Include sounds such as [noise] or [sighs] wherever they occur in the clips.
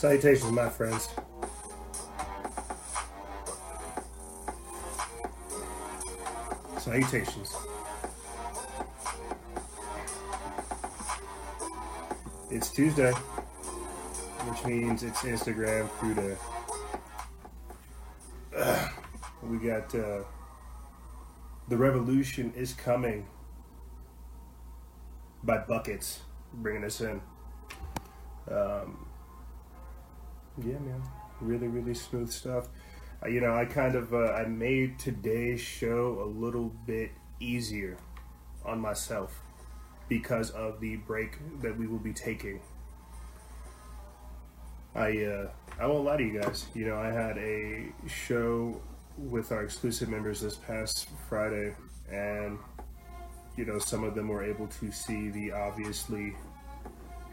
Salutations, my friends. Salutations. It's Tuesday, which means it's Instagram Crew Day. Ugh. We got uh, The Revolution is Coming by Buckets bringing us in. Yeah, man, really, really smooth stuff. Uh, you know, I kind of uh, I made today's show a little bit easier on myself because of the break that we will be taking. I uh, I won't lie to you guys. You know, I had a show with our exclusive members this past Friday, and you know, some of them were able to see the obviously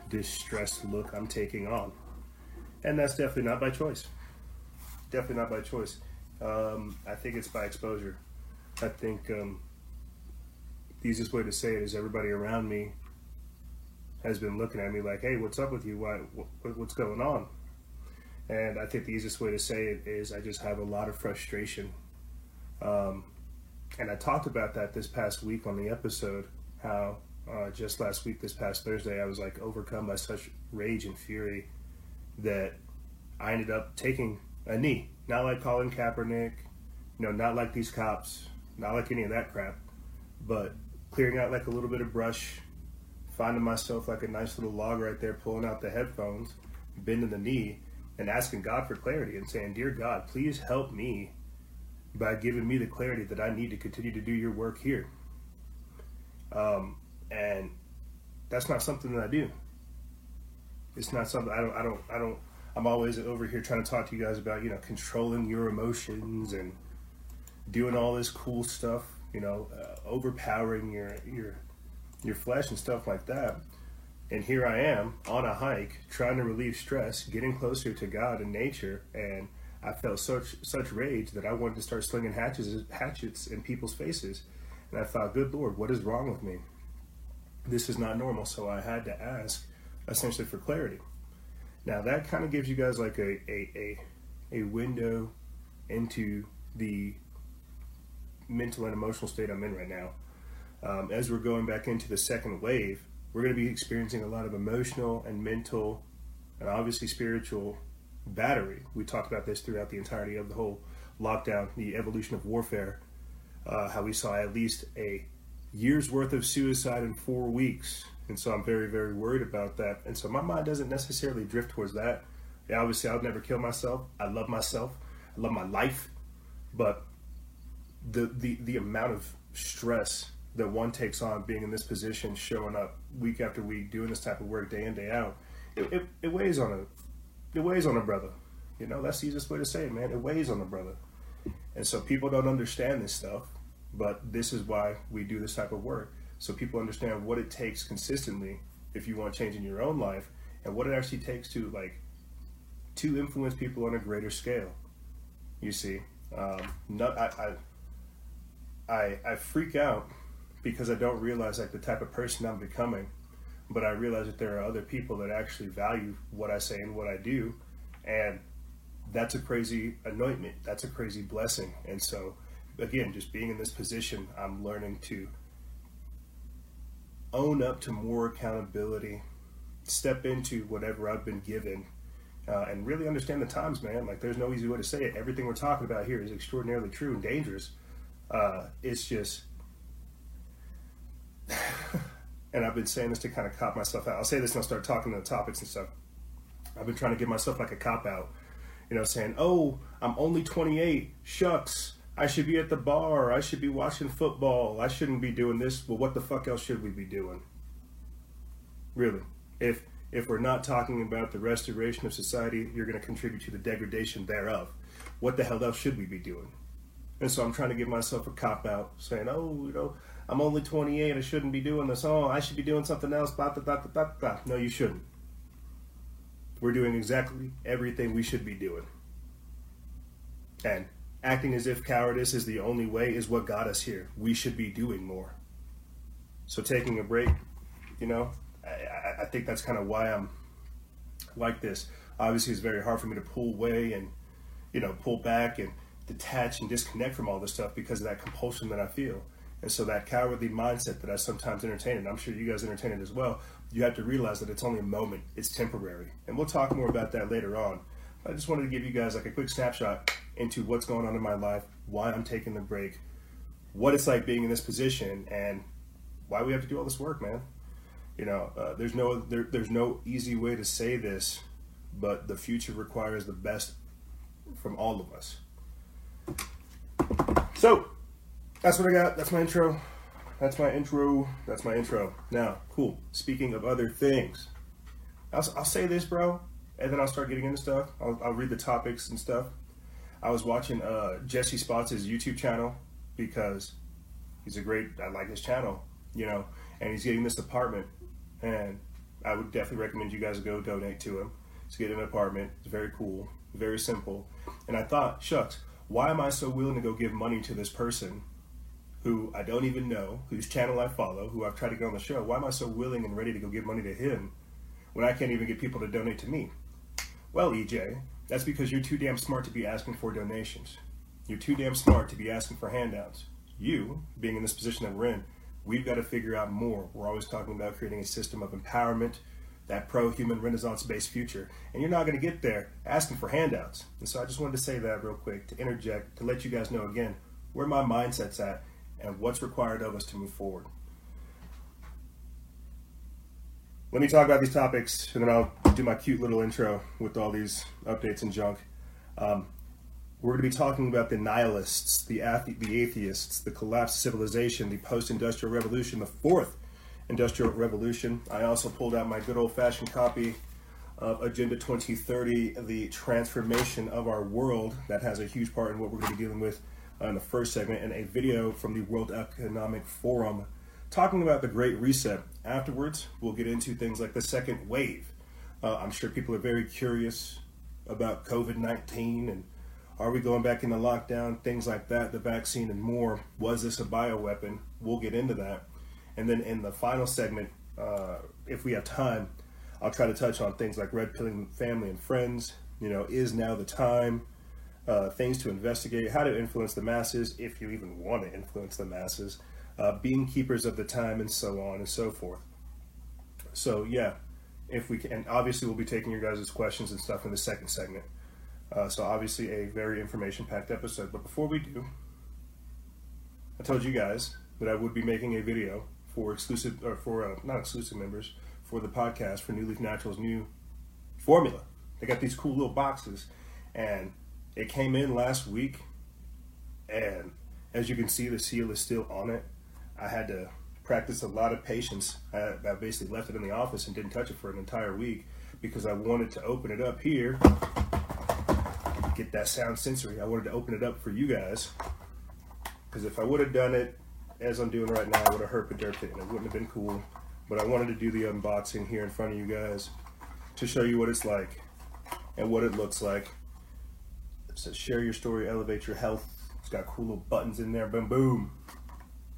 distressed look I'm taking on. And that's definitely not by choice. Definitely not by choice. Um, I think it's by exposure. I think um, the easiest way to say it is everybody around me has been looking at me like, "Hey, what's up with you? Why? What, what's going on?" And I think the easiest way to say it is I just have a lot of frustration. Um, and I talked about that this past week on the episode. How uh, just last week, this past Thursday, I was like overcome by such rage and fury that I ended up taking a knee. Not like Colin Kaepernick, you know, not like these cops, not like any of that crap, but clearing out like a little bit of brush, finding myself like a nice little log right there, pulling out the headphones, bending the knee, and asking God for clarity and saying, Dear God, please help me by giving me the clarity that I need to continue to do your work here. Um, and that's not something that I do. It's not something I don't. I don't. I don't. I'm always over here trying to talk to you guys about you know controlling your emotions and doing all this cool stuff. You know, uh, overpowering your your your flesh and stuff like that. And here I am on a hike, trying to relieve stress, getting closer to God and nature, and I felt such such rage that I wanted to start slinging hatchets hatchets in people's faces. And I thought, good Lord, what is wrong with me? This is not normal. So I had to ask essentially for clarity. Now that kind of gives you guys like a, a, a, a window into the mental and emotional state I'm in right now. Um, as we're going back into the second wave, we're going to be experiencing a lot of emotional and mental and obviously spiritual battery. We talked about this throughout the entirety of the whole lockdown, the evolution of warfare, uh, how we saw at least a year's worth of suicide in four weeks. And so I'm very, very worried about that. And so my mind doesn't necessarily drift towards that. Yeah, obviously, I'll never kill myself. I love myself. I love my life. But the, the, the amount of stress that one takes on being in this position, showing up week after week, doing this type of work day in, day out, it, it, it weighs on a it weighs on a brother. You know, that's the easiest way to say it, man. It weighs on a brother. And so people don't understand this stuff, but this is why we do this type of work. So people understand what it takes consistently if you want to change in your own life and what it actually takes to like to influence people on a greater scale. You see, um, not, I, I, I, I freak out because I don't realize like the type of person I'm becoming but I realize that there are other people that actually value what I say and what I do, and that's a crazy anointment. That's a crazy blessing. And so, again, just being in this position, I'm learning to own up to more accountability, step into whatever I've been given, uh, and really understand the times, man. Like, there's no easy way to say it. Everything we're talking about here is extraordinarily true and dangerous. Uh, it's just. [sighs] and I've been saying this to kind of cop myself out. I'll say this and I'll start talking to the topics and stuff. I've been trying to give myself like a cop out, you know, saying, "Oh, I'm only 28. Shucks, I should be at the bar. I should be watching football. I shouldn't be doing this. Well, what the fuck else should we be doing? Really, if if we're not talking about the restoration of society, you're going to contribute to the degradation thereof. What the hell else should we be doing? And so I'm trying to give myself a cop out, saying, "Oh, you know." I'm only 28. I shouldn't be doing this. Oh, I should be doing something else. Blah, blah, blah, blah, blah. No, you shouldn't. We're doing exactly everything we should be doing. And acting as if cowardice is the only way is what got us here. We should be doing more. So taking a break, you know, I, I think that's kind of why I'm like this. obviously it's very hard for me to pull away and you know pull back and detach and disconnect from all this stuff because of that compulsion that I feel. And so that cowardly mindset that I sometimes entertain, and I'm sure you guys entertain it as well, you have to realize that it's only a moment, it's temporary. And we'll talk more about that later on. I just wanted to give you guys like a quick snapshot into what's going on in my life, why I'm taking the break, what it's like being in this position, and why we have to do all this work, man. You know, uh, there's no there, there's no easy way to say this, but the future requires the best from all of us. So, that's what I got. That's my intro. That's my intro. That's my intro. Now, cool. Speaking of other things, I'll, I'll say this, bro, and then I'll start getting into stuff. I'll, I'll read the topics and stuff. I was watching uh, Jesse Spots' YouTube channel because he's a great. I like his channel, you know, and he's getting this apartment, and I would definitely recommend you guys go donate to him. to get an apartment. It's very cool, very simple. And I thought, shucks, why am I so willing to go give money to this person who I don't even know, whose channel I follow, who I've tried to get on the show? Why am I so willing and ready to go give money to him when I can't even get people to donate to me? Well, EJ, that's because you're too damn smart to be asking for donations. You're too damn smart to be asking for handouts. You, being in this position that we're in, we've got to figure out more. We're always talking about creating a system of empowerment, that pro human renaissance based future. And you're not going to get there asking for handouts. And so I just wanted to say that real quick to interject, to let you guys know again where my mindset's at and what's required of us to move forward. Let me talk about these topics and then I'll do my cute little intro with all these updates and junk. Um, we're going to be talking about the nihilists, the, athe- the atheists, the collapsed civilization, the post industrial revolution, the fourth industrial revolution. I also pulled out my good old fashioned copy of Agenda 2030, the transformation of our world, that has a huge part in what we're going to be dealing with uh, in the first segment, and a video from the World Economic Forum talking about the Great Reset. Afterwards, we'll get into things like the second wave. Uh, I'm sure people are very curious about COVID 19 and are we going back into lockdown, things like that, the vaccine and more. Was this a bioweapon? We'll get into that. And then in the final segment, uh, if we have time, I'll try to touch on things like red pilling family and friends. You know, is now the time? Uh, things to investigate, how to influence the masses, if you even want to influence the masses, uh, being keepers of the time, and so on and so forth. So yeah, if we can, and obviously we'll be taking your guys' questions and stuff in the second segment. Uh, so obviously a very information-packed episode. But before we do, I told you guys that I would be making a video for exclusive or for uh, not exclusive members for the podcast for New Leaf Naturals new formula. They got these cool little boxes, and it came in last week. And as you can see, the seal is still on it. I had to practice a lot of patience. I, I basically left it in the office and didn't touch it for an entire week because I wanted to open it up here, get that sound sensory. I wanted to open it up for you guys because if I would have done it as I'm doing right now, I would have hurt the dirt and it wouldn't have been cool. But I wanted to do the unboxing here in front of you guys to show you what it's like and what it looks like. It says share your story, elevate your health. It's got cool little buttons in there, boom, boom.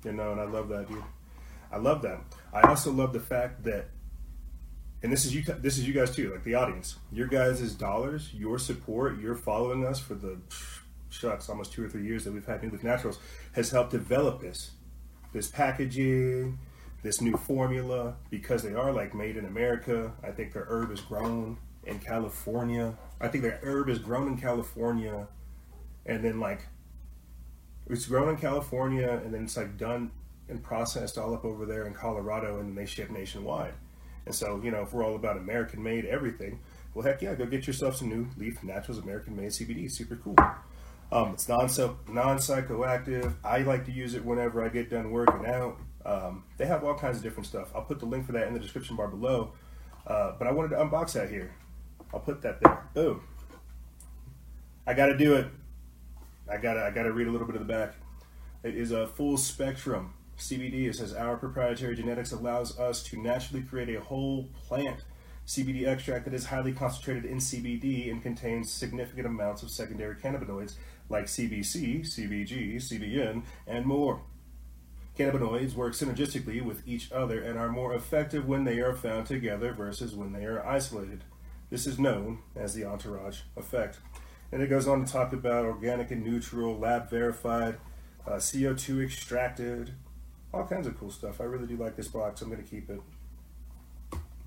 You know, and I love that, dude. I love that. I also love the fact that, and this is you, this is you guys too, like the audience. Your guys' dollars, your support, your following us for the shucks, almost two or three years that we've had New Leaf Naturals has helped develop this, this packaging, this new formula because they are like made in America. I think their herb is grown in California. I think their herb is grown in California, and then like it's grown in California, and then it's like done and processed all up over there in Colorado, and then they ship nationwide. And so, you know, if we're all about American made everything, well, heck yeah, go get yourself some new Leaf Naturals American made CBD. Super cool. Um, it's non psychoactive. I like to use it whenever I get done working out. Um, they have all kinds of different stuff. I'll put the link for that in the description bar below. Uh, but I wanted to unbox that here. I'll put that there. Boom. I got to do it. I gotta I gotta read a little bit of the back. It is a full spectrum CBD. It says our proprietary genetics allows us to naturally create a whole plant CBD extract that is highly concentrated in CBD and contains significant amounts of secondary cannabinoids like CBC, CBG, CBN, and more. Cannabinoids work synergistically with each other and are more effective when they are found together versus when they are isolated. This is known as the entourage effect. And it goes on to talk about organic and neutral, lab verified, uh, CO2 extracted, all kinds of cool stuff. I really do like this box. I'm going to keep it.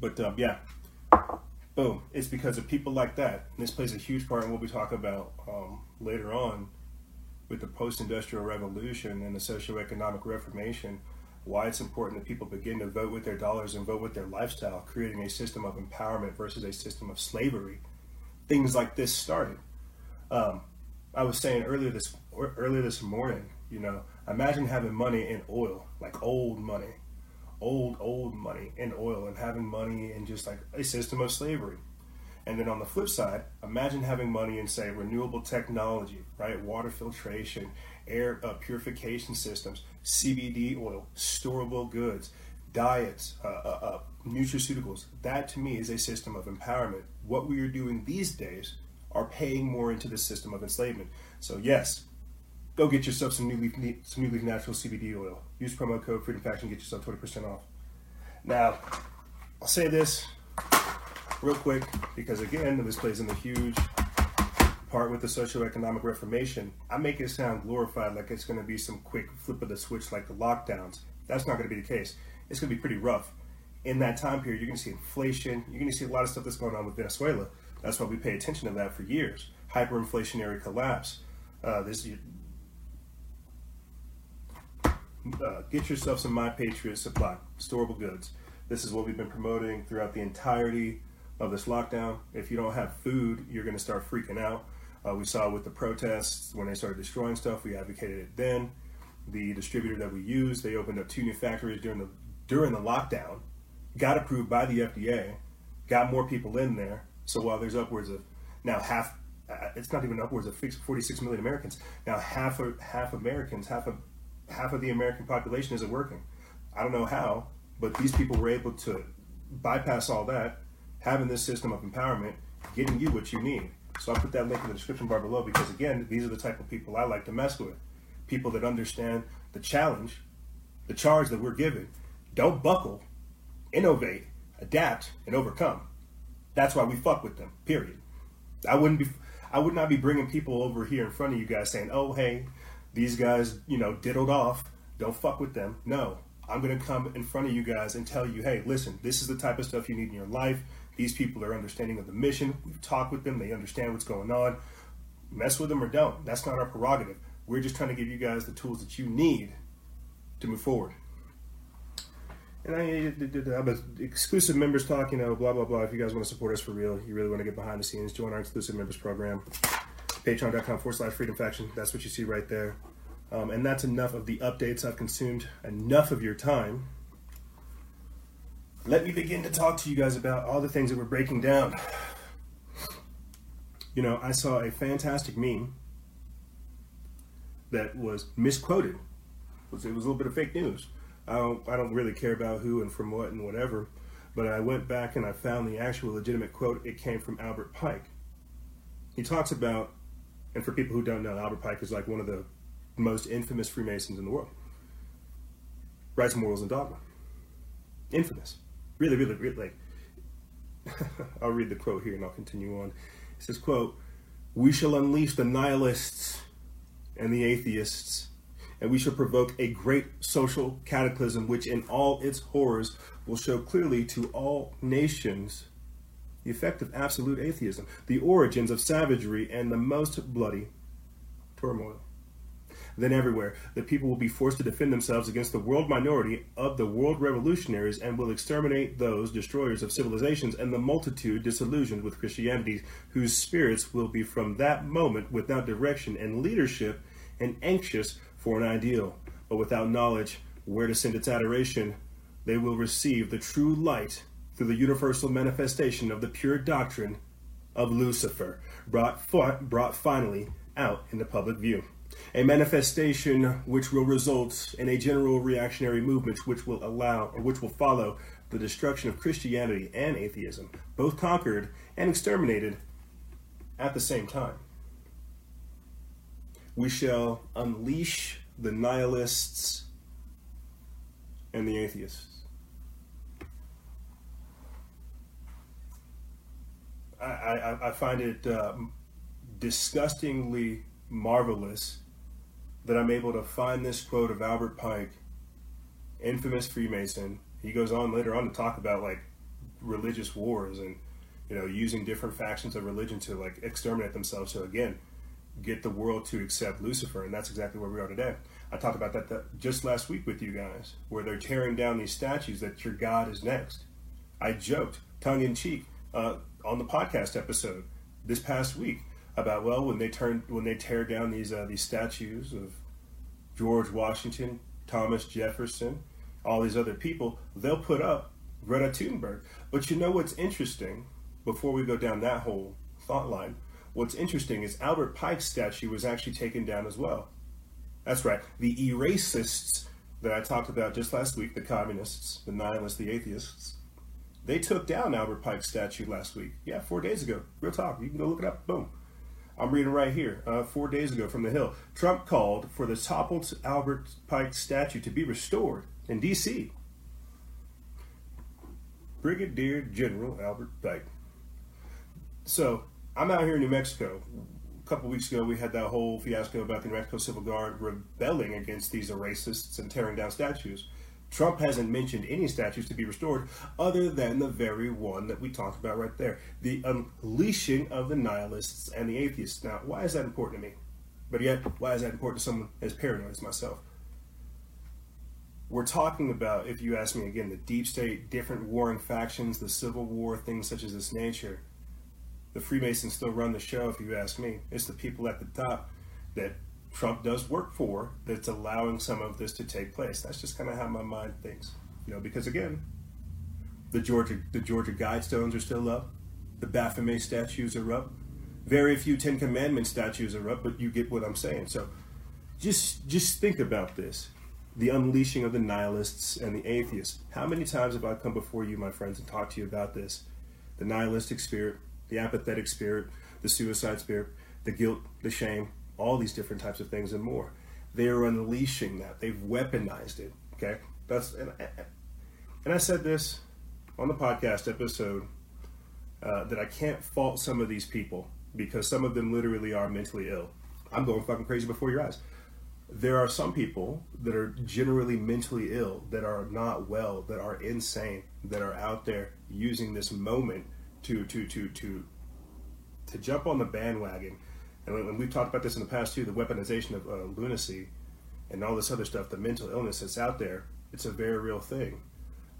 But um, yeah, boom. It's because of people like that. And this plays a huge part in what we talk about um, later on with the post industrial revolution and the socioeconomic reformation. Why it's important that people begin to vote with their dollars and vote with their lifestyle, creating a system of empowerment versus a system of slavery. Things like this started. Um, I was saying earlier this earlier this morning, you know, imagine having money in oil, like old money, old old money in oil, and having money in just like a system of slavery. And then on the flip side, imagine having money in say renewable technology, right? Water filtration, air uh, purification systems, CBD oil, storable goods, diets, uh, uh, uh, nutraceuticals. That to me is a system of empowerment. What we are doing these days are paying more into the system of enslavement. So yes, go get yourself some new leaf, some new leaf natural CBD oil. Use promo code Freedom Faction, get yourself twenty percent off. Now, I'll say this real quick because again, this plays in the huge part with the socioeconomic reformation. I make it sound glorified, like it's going to be some quick flip of the switch, like the lockdowns. That's not going to be the case. It's going to be pretty rough. In that time period, you're going to see inflation. You're going to see a lot of stuff that's going on with Venezuela that's why we pay attention to that for years. Hyperinflationary collapse. Uh, this uh, get yourself some My Patriot supply, storable goods. This is what we've been promoting throughout the entirety of this lockdown. If you don't have food, you're going to start freaking out. Uh, we saw with the protests when they started destroying stuff. We advocated it then. The distributor that we used, they opened up two new factories during the during the lockdown. Got approved by the FDA. Got more people in there. So while there's upwards of now half, uh, it's not even upwards of 46 million Americans. Now half of half Americans, half of half of the American population isn't working. I don't know how, but these people were able to bypass all that, having this system of empowerment, getting you what you need. So I'll put that link in the description bar below because again, these are the type of people I like to mess with. People that understand the challenge, the charge that we're given. Don't buckle, innovate, adapt, and overcome. That's why we fuck with them. Period. I wouldn't be. I would not be bringing people over here in front of you guys saying, "Oh, hey, these guys, you know, diddled off. Don't fuck with them." No, I'm gonna come in front of you guys and tell you, "Hey, listen, this is the type of stuff you need in your life. These people are understanding of the mission. We've talked with them. They understand what's going on. Mess with them or don't. That's not our prerogative. We're just trying to give you guys the tools that you need to move forward." And I, have exclusive members talk, you know, blah, blah, blah. If you guys want to support us for real, you really want to get behind the scenes, join our exclusive members program. Patreon.com forward slash freedom faction. That's what you see right there. Um, and that's enough of the updates. I've consumed enough of your time. Let me begin to talk to you guys about all the things that we're breaking down. You know, I saw a fantastic meme that was misquoted. It was a little bit of fake news I don't I don't really care about who and from what and whatever. But I went back and I found the actual legitimate quote. It came from Albert Pike. He talks about, and for people who don't know, Albert Pike is like one of the most infamous Freemasons in the world. Rights, morals, and dogma. Infamous. Really, really, really. Like, [laughs] I'll read the quote here and I'll continue on. It says, "quote We shall unleash the nihilists and the atheists." And we shall provoke a great social cataclysm which in all its horrors will show clearly to all nations the effect of absolute atheism, the origins of savagery, and the most bloody turmoil. Then everywhere, the people will be forced to defend themselves against the world minority of the world revolutionaries and will exterminate those destroyers of civilizations and the multitude disillusioned with Christianity, whose spirits will be from that moment without direction and leadership and anxious for an ideal, but without knowledge where to send its adoration, they will receive the true light through the universal manifestation of the pure doctrine of Lucifer, brought, brought finally out in the public view. A manifestation which will result in a general reactionary movement which will allow or which will follow the destruction of Christianity and atheism, both conquered and exterminated at the same time we shall unleash the nihilists and the atheists. I, I, I find it uh, disgustingly marvelous that I'm able to find this quote of Albert Pike, infamous Freemason. He goes on later on to talk about like religious wars and you know using different factions of religion to like exterminate themselves. So again, get the world to accept Lucifer, and that's exactly where we are today. I talked about that, that just last week with you guys, where they're tearing down these statues that your God is next. I joked, tongue in cheek, uh, on the podcast episode this past week about well when they turn when they tear down these uh, these statues of George Washington, Thomas Jefferson, all these other people, they'll put up Greta Thunberg. But you know what's interesting? Before we go down that whole thought line, what's interesting is Albert Pike's statue was actually taken down as well. That's right, the eracists that I talked about just last week, the communists, the nihilists, the atheists, they took down Albert Pike's statue last week. Yeah, four days ago. Real talk. You can go look it up. Boom. I'm reading right here, uh, four days ago from the Hill. Trump called for the toppled Albert Pike statue to be restored in D.C. Brigadier General Albert Pike. So I'm out here in New Mexico. A couple weeks ago, we had that whole fiasco about the New Mexico Civil Guard rebelling against these racists and tearing down statues. Trump hasn't mentioned any statues to be restored other than the very one that we talked about right there the unleashing of the nihilists and the atheists. Now, why is that important to me? But yet, why is that important to someone as paranoid as myself? We're talking about, if you ask me again, the deep state, different warring factions, the Civil War, things such as this nature. The Freemasons still run the show, if you ask me. It's the people at the top that Trump does work for that's allowing some of this to take place. That's just kind of how my mind thinks, you know. Because again, the Georgia the Georgia Guidestones are still up, the Baphomet statues are up, very few Ten Commandment statues are up, but you get what I'm saying. So, just just think about this: the unleashing of the nihilists and the atheists. How many times have I come before you, my friends, and talked to you about this? The nihilistic spirit, the apathetic spirit, the suicide spirit, the guilt, the shame, all these different types of things and more. They are unleashing that. They've weaponized it. Okay, that's and, and I said this on the podcast episode uh, that I can't fault some of these people because some of them literally are mentally ill. I'm going fucking crazy before your eyes. There are some people that are generally mentally ill, that are not well, that are insane, that are out there using this moment to to to to to jump on the bandwagon and when, we've talked about this in the past too, the weaponization of uh, lunacy and all this other stuff, the mental illness that's out there, it's a very real thing.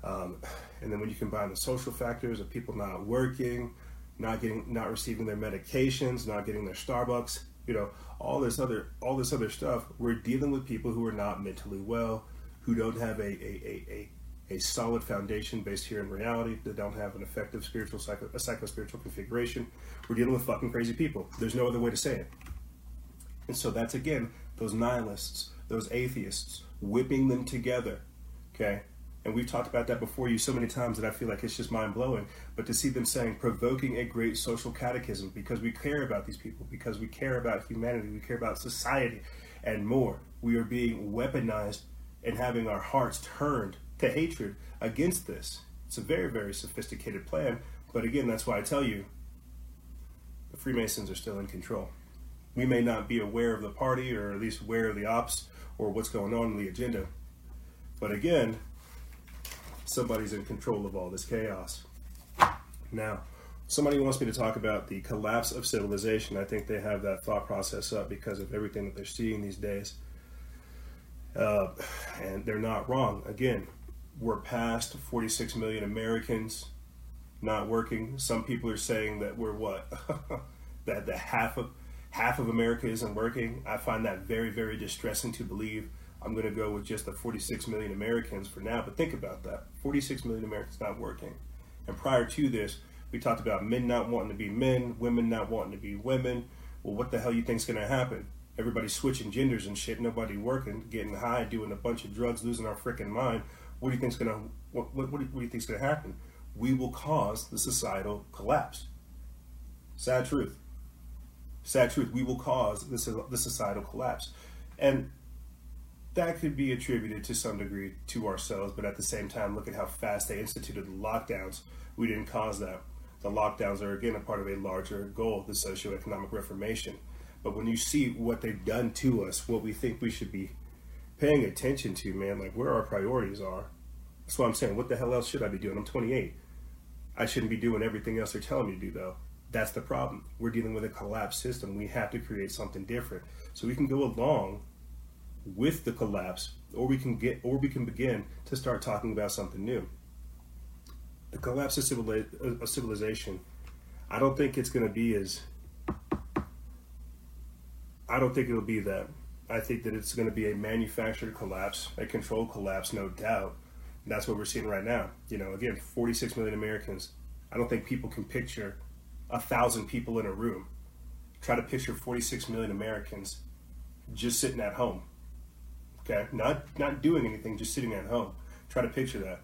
Um, and then when you combine the social factors of people not working, not getting, not receiving their medications, not getting their Starbucks, you know, all this other, all this other stuff, we're dealing with people who are not mentally well, who don't have a, a, a, a a solid foundation based here in reality that don't have an effective spiritual psycho, a psycho spiritual configuration. We're dealing with fucking crazy people. There's no other way to say it. And so that's again those nihilists, those atheists, whipping them together. Okay? And we've talked about that before you so many times that I feel like it's just mind blowing. But to see them saying, provoking a great social catechism because we care about these people, because we care about humanity, we care about society, and more. We are being weaponized and having our hearts turned to hatred against this. It's a very, very sophisticated plan. But again, that's why I tell you the Freemasons are still in control. We may not be aware of the party or at least aware of the ops or what's going on in the agenda. But again, somebody's in control of all this chaos. Now, somebody wants me to talk about the collapse of civilization. I think they have that thought process up because of everything that they're seeing these days. Uh, and they're not wrong. Again, we're past 46 million Americans not working. Some people are saying that we're what [laughs] that the half of half of America isn't working. I find that very very distressing to believe. I'm going to go with just the 46 million Americans for now, but think about that. 46 million Americans not working. And prior to this, we talked about men not wanting to be men, women not wanting to be women. Well, what the hell you think's going to happen? Everybody switching genders and shit, nobody working, getting high, doing a bunch of drugs, losing our freaking mind what do you think's gonna what, what, what, do you, what do you think's gonna happen? We will cause the societal collapse. Sad truth. Sad truth. We will cause this the societal collapse, and that could be attributed to some degree to ourselves. But at the same time, look at how fast they instituted the lockdowns. We didn't cause that. The lockdowns are again a part of a larger goal, the socioeconomic reformation. But when you see what they've done to us, what we think we should be paying attention to, man, like where our priorities are. That's what I'm saying. What the hell else should I be doing? I'm 28. I shouldn't be doing everything else they're telling me to do, though. That's the problem. We're dealing with a collapsed system. We have to create something different. So we can go along with the collapse, or we can get, or we can begin to start talking about something new. The collapse of uh, civilization. I don't think it's going to be as. I don't think it'll be that. I think that it's going to be a manufactured collapse, a controlled collapse, no doubt. And that's what we're seeing right now. You know, again, 46 million Americans. I don't think people can picture a thousand people in a room. Try to picture 46 million Americans just sitting at home. Okay, not not doing anything, just sitting at home. Try to picture that,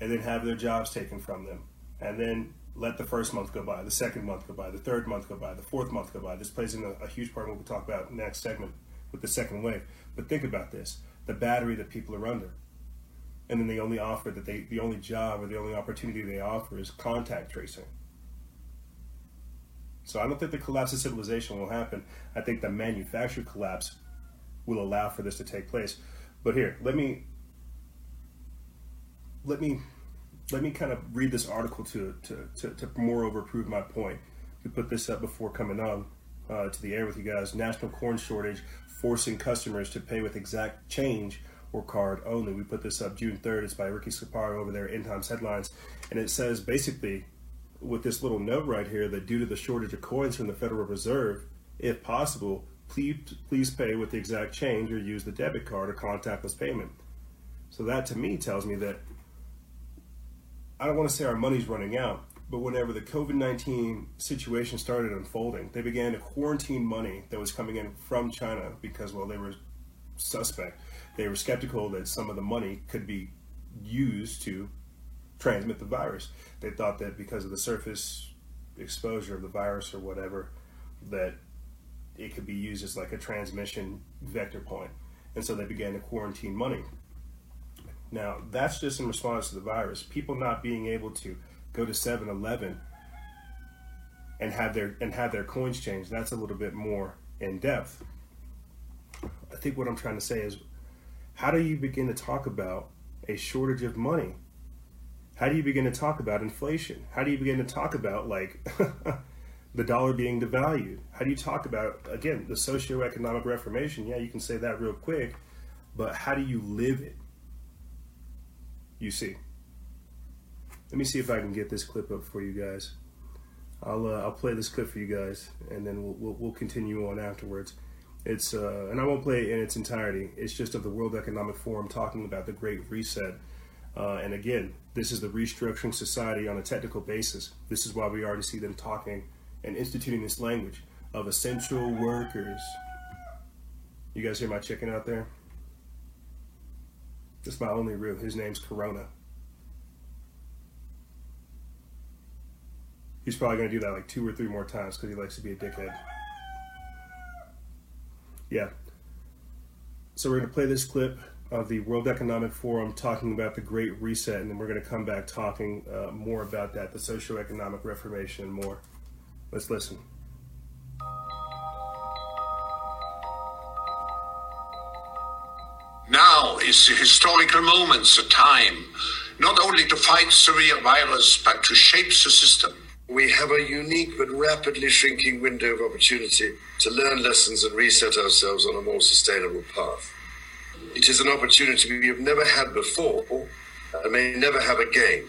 and then have their jobs taken from them, and then let the first month go by, the second month go by, the third month go by, the fourth month go by. This plays in a, a huge part of what we'll talk about next segment with the second wave. But think about this: the battery that people are under, and then the only offer that they, the only job or the only opportunity they offer is contact tracing. So I don't think the collapse of civilization will happen. I think the manufactured collapse will allow for this to take place. But here, let me let me let me kind of read this article to to, to, to moreover prove my point. We put this up before coming on uh, to the air with you guys. National corn shortage forcing customers to pay with exact change or card only. We put this up June 3rd. It's by Ricky Scaparo over there, End Times Headlines. And it says basically with this little note right here that due to the shortage of coins from the Federal Reserve, if possible, please please pay with the exact change or use the debit card or contactless payment. So that to me tells me that I don't want to say our money's running out, but whenever the COVID 19 situation started unfolding, they began to quarantine money that was coming in from China because, well, they were suspect. They were skeptical that some of the money could be used to transmit the virus. They thought that because of the surface exposure of the virus or whatever, that it could be used as like a transmission vector point. And so they began to quarantine money. Now, that's just in response to the virus. People not being able to go to 7-Eleven and have their and have their coins changed. That's a little bit more in depth. I think what I'm trying to say is how do you begin to talk about a shortage of money? How do you begin to talk about inflation? How do you begin to talk about like [laughs] the dollar being devalued? How do you talk about, again, the socioeconomic reformation? Yeah, you can say that real quick, but how do you live it? You see. Let me see if I can get this clip up for you guys. I'll uh, I'll play this clip for you guys, and then we'll we'll, we'll continue on afterwards. It's uh, and I won't play it in its entirety. It's just of the World Economic Forum talking about the Great Reset. Uh, and again, this is the restructuring society on a technical basis. This is why we already see them talking and instituting this language of essential workers. You guys hear my chicken out there? That's my only real. His name's Corona. He's probably going to do that like two or three more times because he likes to be a dickhead. Yeah. So we're going to play this clip of the World Economic Forum talking about the Great Reset, and then we're going to come back talking uh, more about that, the socioeconomic reformation, and more. Let's listen. Now is the historical moment, the time, not only to fight severe virus, but to shape the system. We have a unique but rapidly shrinking window of opportunity to learn lessons and reset ourselves on a more sustainable path. It is an opportunity we have never had before and may never have again.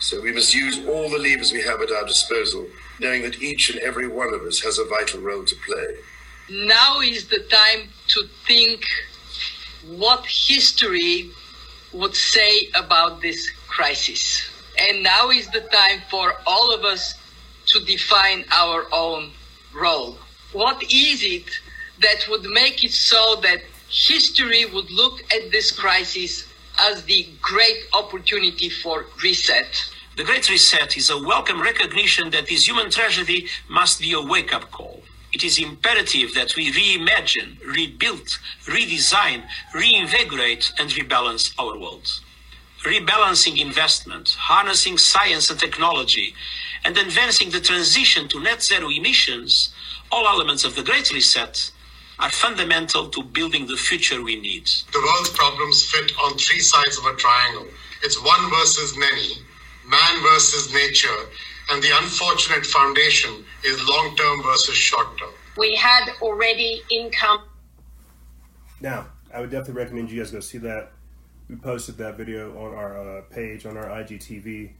So we must use all the levers we have at our disposal knowing that each and every one of us has a vital role to play. Now is the time to think what history would say about this crisis. And now is the time for all of us to define our own role. What is it that would make it so that history would look at this crisis as the great opportunity for reset? The Great Reset is a welcome recognition that this human tragedy must be a wake up call. It is imperative that we reimagine, rebuild, redesign, reinvigorate, and rebalance our world. Rebalancing investment, harnessing science and technology, and advancing the transition to net zero emissions, all elements of the Great Reset, are fundamental to building the future we need. The world's problems fit on three sides of a triangle. It's one versus many, man versus nature, and the unfortunate foundation is long term versus short term. We had already income. Now, I would definitely recommend you guys go see that. We posted that video on our uh, page on our IGTV.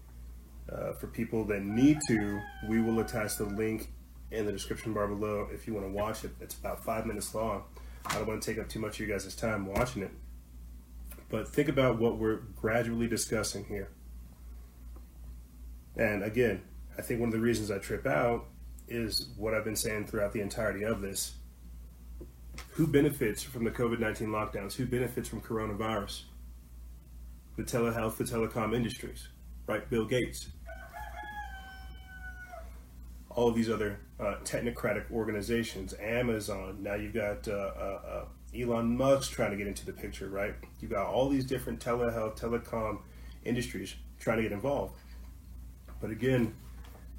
Uh, for people that need to, we will attach the link in the description bar below if you want to watch it. It's about five minutes long. I don't want to take up too much of you guys' time watching it. But think about what we're gradually discussing here. And again, I think one of the reasons I trip out is what I've been saying throughout the entirety of this. Who benefits from the COVID 19 lockdowns? Who benefits from coronavirus? The telehealth, the telecom industries, right? Bill Gates. All of these other uh, technocratic organizations, Amazon. Now you've got uh, uh, uh, Elon Musk trying to get into the picture, right? You've got all these different telehealth, telecom industries trying to get involved. But again,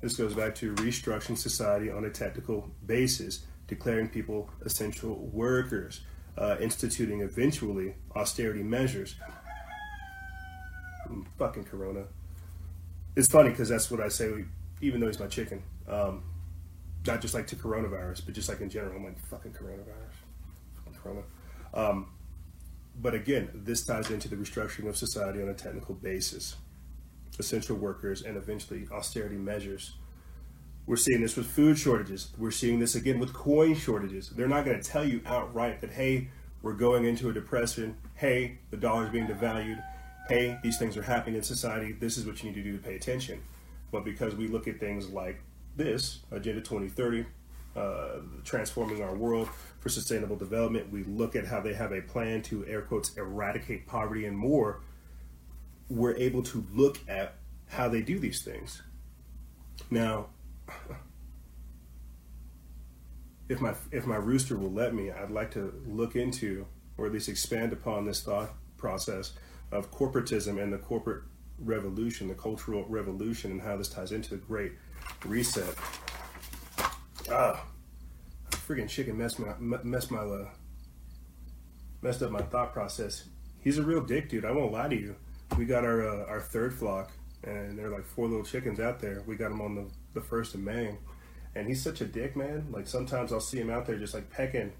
this goes back to restructuring society on a technical basis, declaring people essential workers, uh, instituting eventually austerity measures. Fucking Corona. It's funny because that's what I say, even though he's my chicken. Um, not just like to coronavirus, but just like in general. I'm like, fucking coronavirus. Fucking Corona. Um, but again, this ties into the restructuring of society on a technical basis essential workers, and eventually austerity measures. We're seeing this with food shortages. We're seeing this again with coin shortages. They're not going to tell you outright that, hey, we're going into a depression. Hey, the dollar's being devalued. Hey, these things are happening in society. This is what you need to do to pay attention. But because we look at things like this, Agenda 2030, uh, transforming our world for sustainable development, we look at how they have a plan to, air quotes, eradicate poverty and more we're able to look at how they do these things. Now, [laughs] if my if my rooster will let me, I'd like to look into or at least expand upon this thought process of corporatism and the corporate revolution, the cultural revolution, and how this ties into the Great Reset. Ah, freaking chicken messed my messed my uh, messed up my thought process. He's a real dick, dude. I won't lie to you we got our uh, our third flock, and there are like four little chickens out there. We got them on the the first of May, and he's such a dick, man. Like sometimes I'll see him out there just like pecking,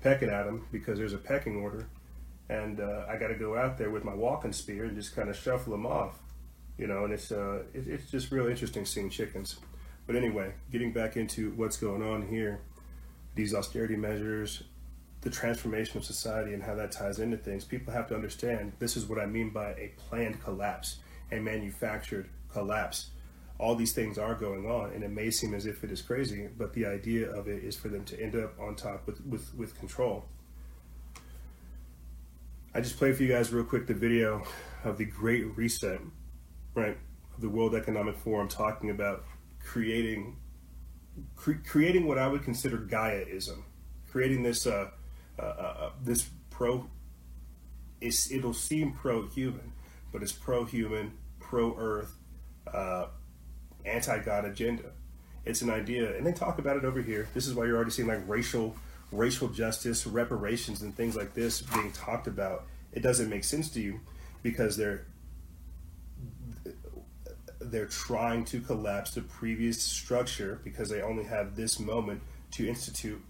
pecking at him because there's a pecking order, and uh, I got to go out there with my walking spear and just kind of shuffle them off, you know. And it's uh it, it's just real interesting seeing chickens. But anyway, getting back into what's going on here, these austerity measures, the transformation of society and how that ties into things, people have to understand this is what I mean by a planned collapse, a manufactured collapse. All these things are going on, and it may seem as if it is crazy, but the idea of it is for them to end up on top with, with, with control. I just played for you guys real quick the video of the Great Reset, right? Of the World Economic Forum talking about creating cre- creating what I would consider Gaiaism, creating this uh, uh, uh, uh, this pro it's, it'll seem pro-human but it's pro-human pro-earth uh, anti-god agenda. It's an idea and they talk about it over here. This is why you're already seeing like racial racial justice reparations and things like this being talked about it doesn't make sense to you because they're they're trying to collapse the previous structure because they only have this moment to institute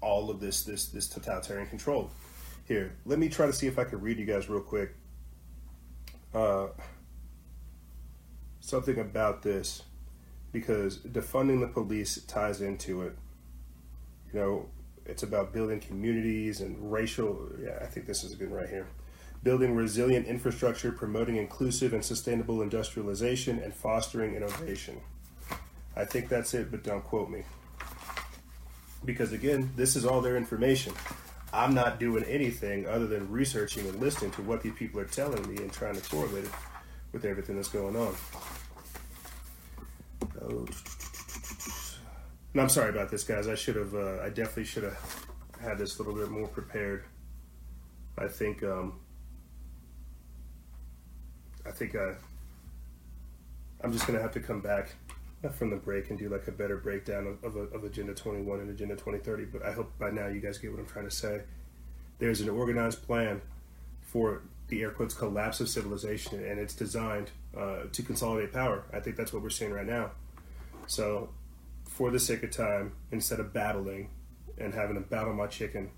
all of this this this totalitarian control. Here, let me try to see if I can read you guys real quick. Uh, something about this because defunding the police ties into it. You know, it's about building communities and racial. Yeah, I think this is a good one right here. Building resilient infrastructure, promoting inclusive and sustainable industrialization, and fostering innovation. I think that's it, but don't quote me because again, this is all their information. I'm not doing anything other than researching and listening to what these people are telling me and trying to correlate it with everything that's going on. Oh. And I'm sorry about this, guys. I should have. Uh, I definitely should have had this a little bit more prepared. I think. Um, I think. Uh, I'm just gonna have to come back from the break and do like a better breakdown of, of, of Agenda 21 and Agenda 2030. But I hope by now you guys get what I'm trying to say. There's an organized plan for the air quotes collapse of civilization, and it's designed uh, to consolidate power. I think that's what we're seeing right now. So, for the sake of time, instead of battling and having to battle my chicken,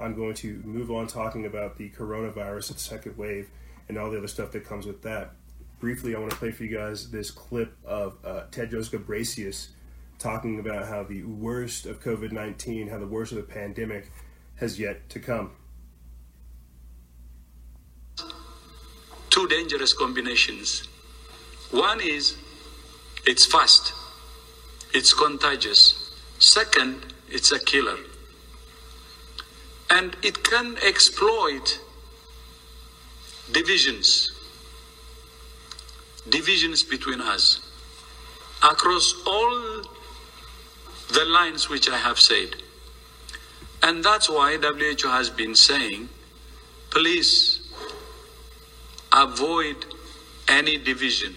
I'm going to move on talking about the coronavirus, second wave, and all the other stuff that comes with that. Briefly, I want to play for you guys this clip of uh, Tedros Ghebreyesus talking about how the worst of COVID 19, how the worst of the pandemic has yet to come. Two dangerous combinations. One is it's fast, it's contagious. Second, it's a killer. And it can exploit divisions, divisions between us across all the lines which I have said. And that's why WHO has been saying, please avoid any division.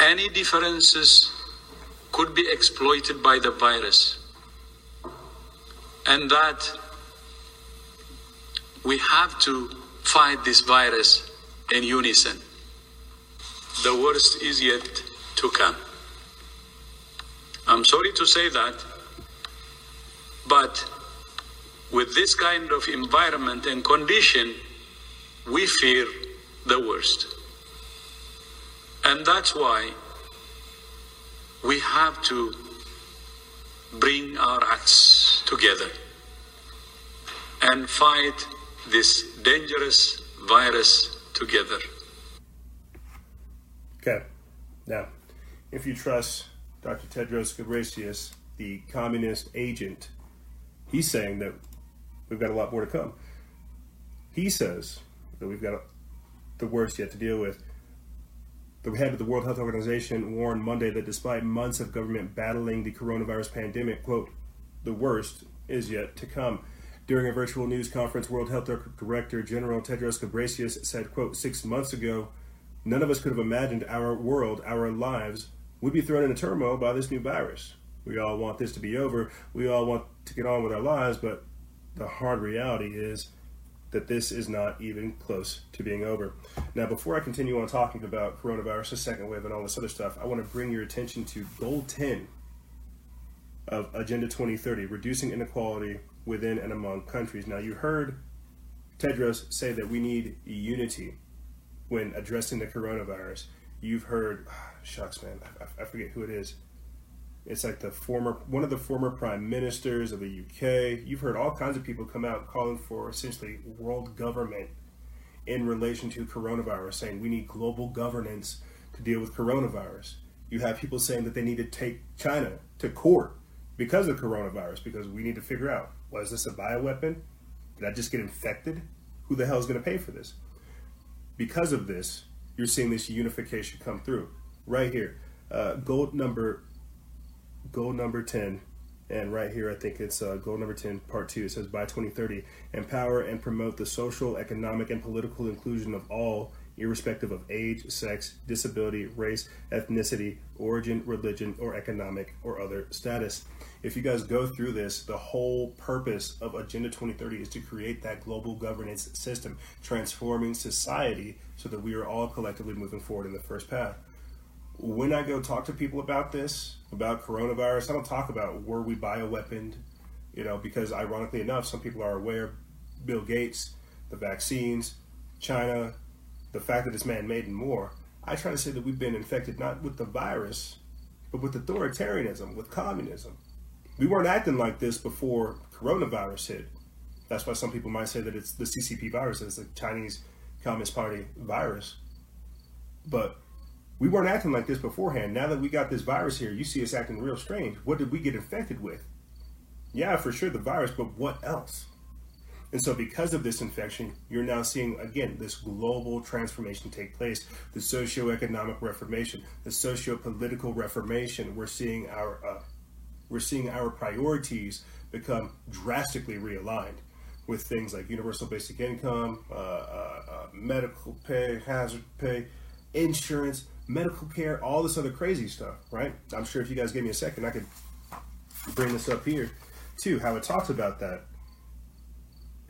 Any differences could be exploited by the virus. And that we have to fight this virus in unison. The worst is yet to come. I'm sorry to say that, but with this kind of environment and condition, we fear the worst. And that's why we have to bring our acts together and fight this dangerous virus together. Okay. Now, if you trust Dr. Tedros Ghebreyesus, the communist agent, he's saying that we've got a lot more to come. He says that we've got the worst yet to deal with. The head of the World Health Organization warned Monday that despite months of government battling the coronavirus pandemic, quote, the worst is yet to come. During a virtual news conference, World Health Director General Tedros Ghebreyesus said, quote, six months ago, none of us could have imagined our world, our lives, would be thrown into turmoil by this new virus. We all want this to be over. We all want to get on with our lives, but the hard reality is that this is not even close to being over. Now, before I continue on talking about coronavirus, the second wave, and all this other stuff, I want to bring your attention to Goal 10 of Agenda 2030, reducing inequality within and among countries. Now, you heard Tedros say that we need unity when addressing the coronavirus. You've heard, [sighs] shucks, man, I, I, forget who it is. It's like the former, one of the former prime ministers of the UK. You've heard all kinds of people come out calling for essentially world government in relation to coronavirus, saying we need global governance to deal with coronavirus. You have people saying that they need to take China to court because of coronavirus, because we need to figure out was this a bioweapon? Did I just get infected? Who the hell is going to pay for this? Because of this, you're seeing this unification come through right here. Uh, gold number, gold number ten, and right here I think it's uh, gold number ten, part two. It says by 2030, empower and promote the social, economic, and political inclusion of all irrespective of age, sex, disability, race, ethnicity, origin, religion, or economic or other status. If you guys go through this, the whole purpose of Agenda 2030 is to create that global governance system, transforming society so that we are all collectively moving forward in the first path. When I go talk to people about this, about coronavirus, I don't talk about were we bioweaponed, you know, because ironically enough, some people are aware Bill Gates, the vaccines, China, the fact that it's man made and more, I try to say that we've been infected not with the virus, but with authoritarianism, with communism. We weren't acting like this before coronavirus hit. That's why some people might say that it's the CCP virus, it's the Chinese Communist Party virus. But we weren't acting like this beforehand. Now that we got this virus here, you see us acting real strange. What did we get infected with? Yeah, for sure the virus, but what else? And so, because of this infection, you're now seeing again this global transformation take place the socio-economic reformation, the socio political reformation. We're seeing our uh, we're seeing our priorities become drastically realigned with things like universal basic income, uh, uh, uh medical pay, hazard pay, insurance, medical care, all this other crazy stuff, right? I'm sure if you guys gave me a second, I could bring this up here too. How it talks about that.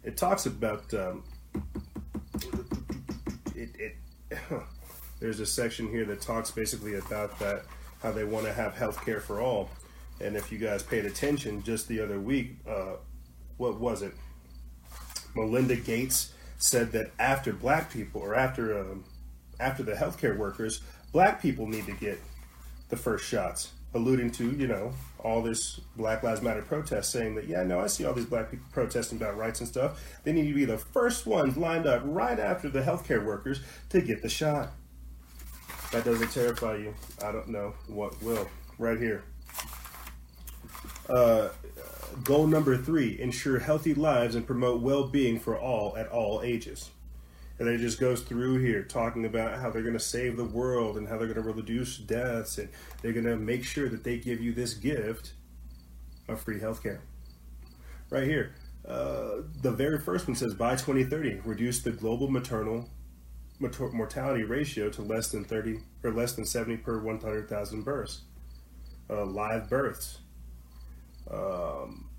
It talks about um, it. it [laughs] there's a section here that talks basically about that how they want to have health care for all. And if you guys paid attention just the other week, uh, what was it? Melinda Gates said that after black people or after um, after the healthcare workers, black people need to get the first shots, alluding to you know all this Black Lives Matter protest, saying that yeah, no, I see all these black people protesting about rights and stuff. They need to be the first ones lined up right after the healthcare workers to get the shot. That doesn't terrify you. I don't know what will. Right here. Uh, goal number three ensure healthy lives and promote well being for all at all ages. And then it just goes through here talking about how they're going to save the world and how they're going to reduce deaths and they're going to make sure that they give you this gift of free healthcare. Right here. Uh, the very first one says by 2030, reduce the global maternal mortality ratio to less than 30 or less than 70 per 100,000 births. Uh, live births. Um,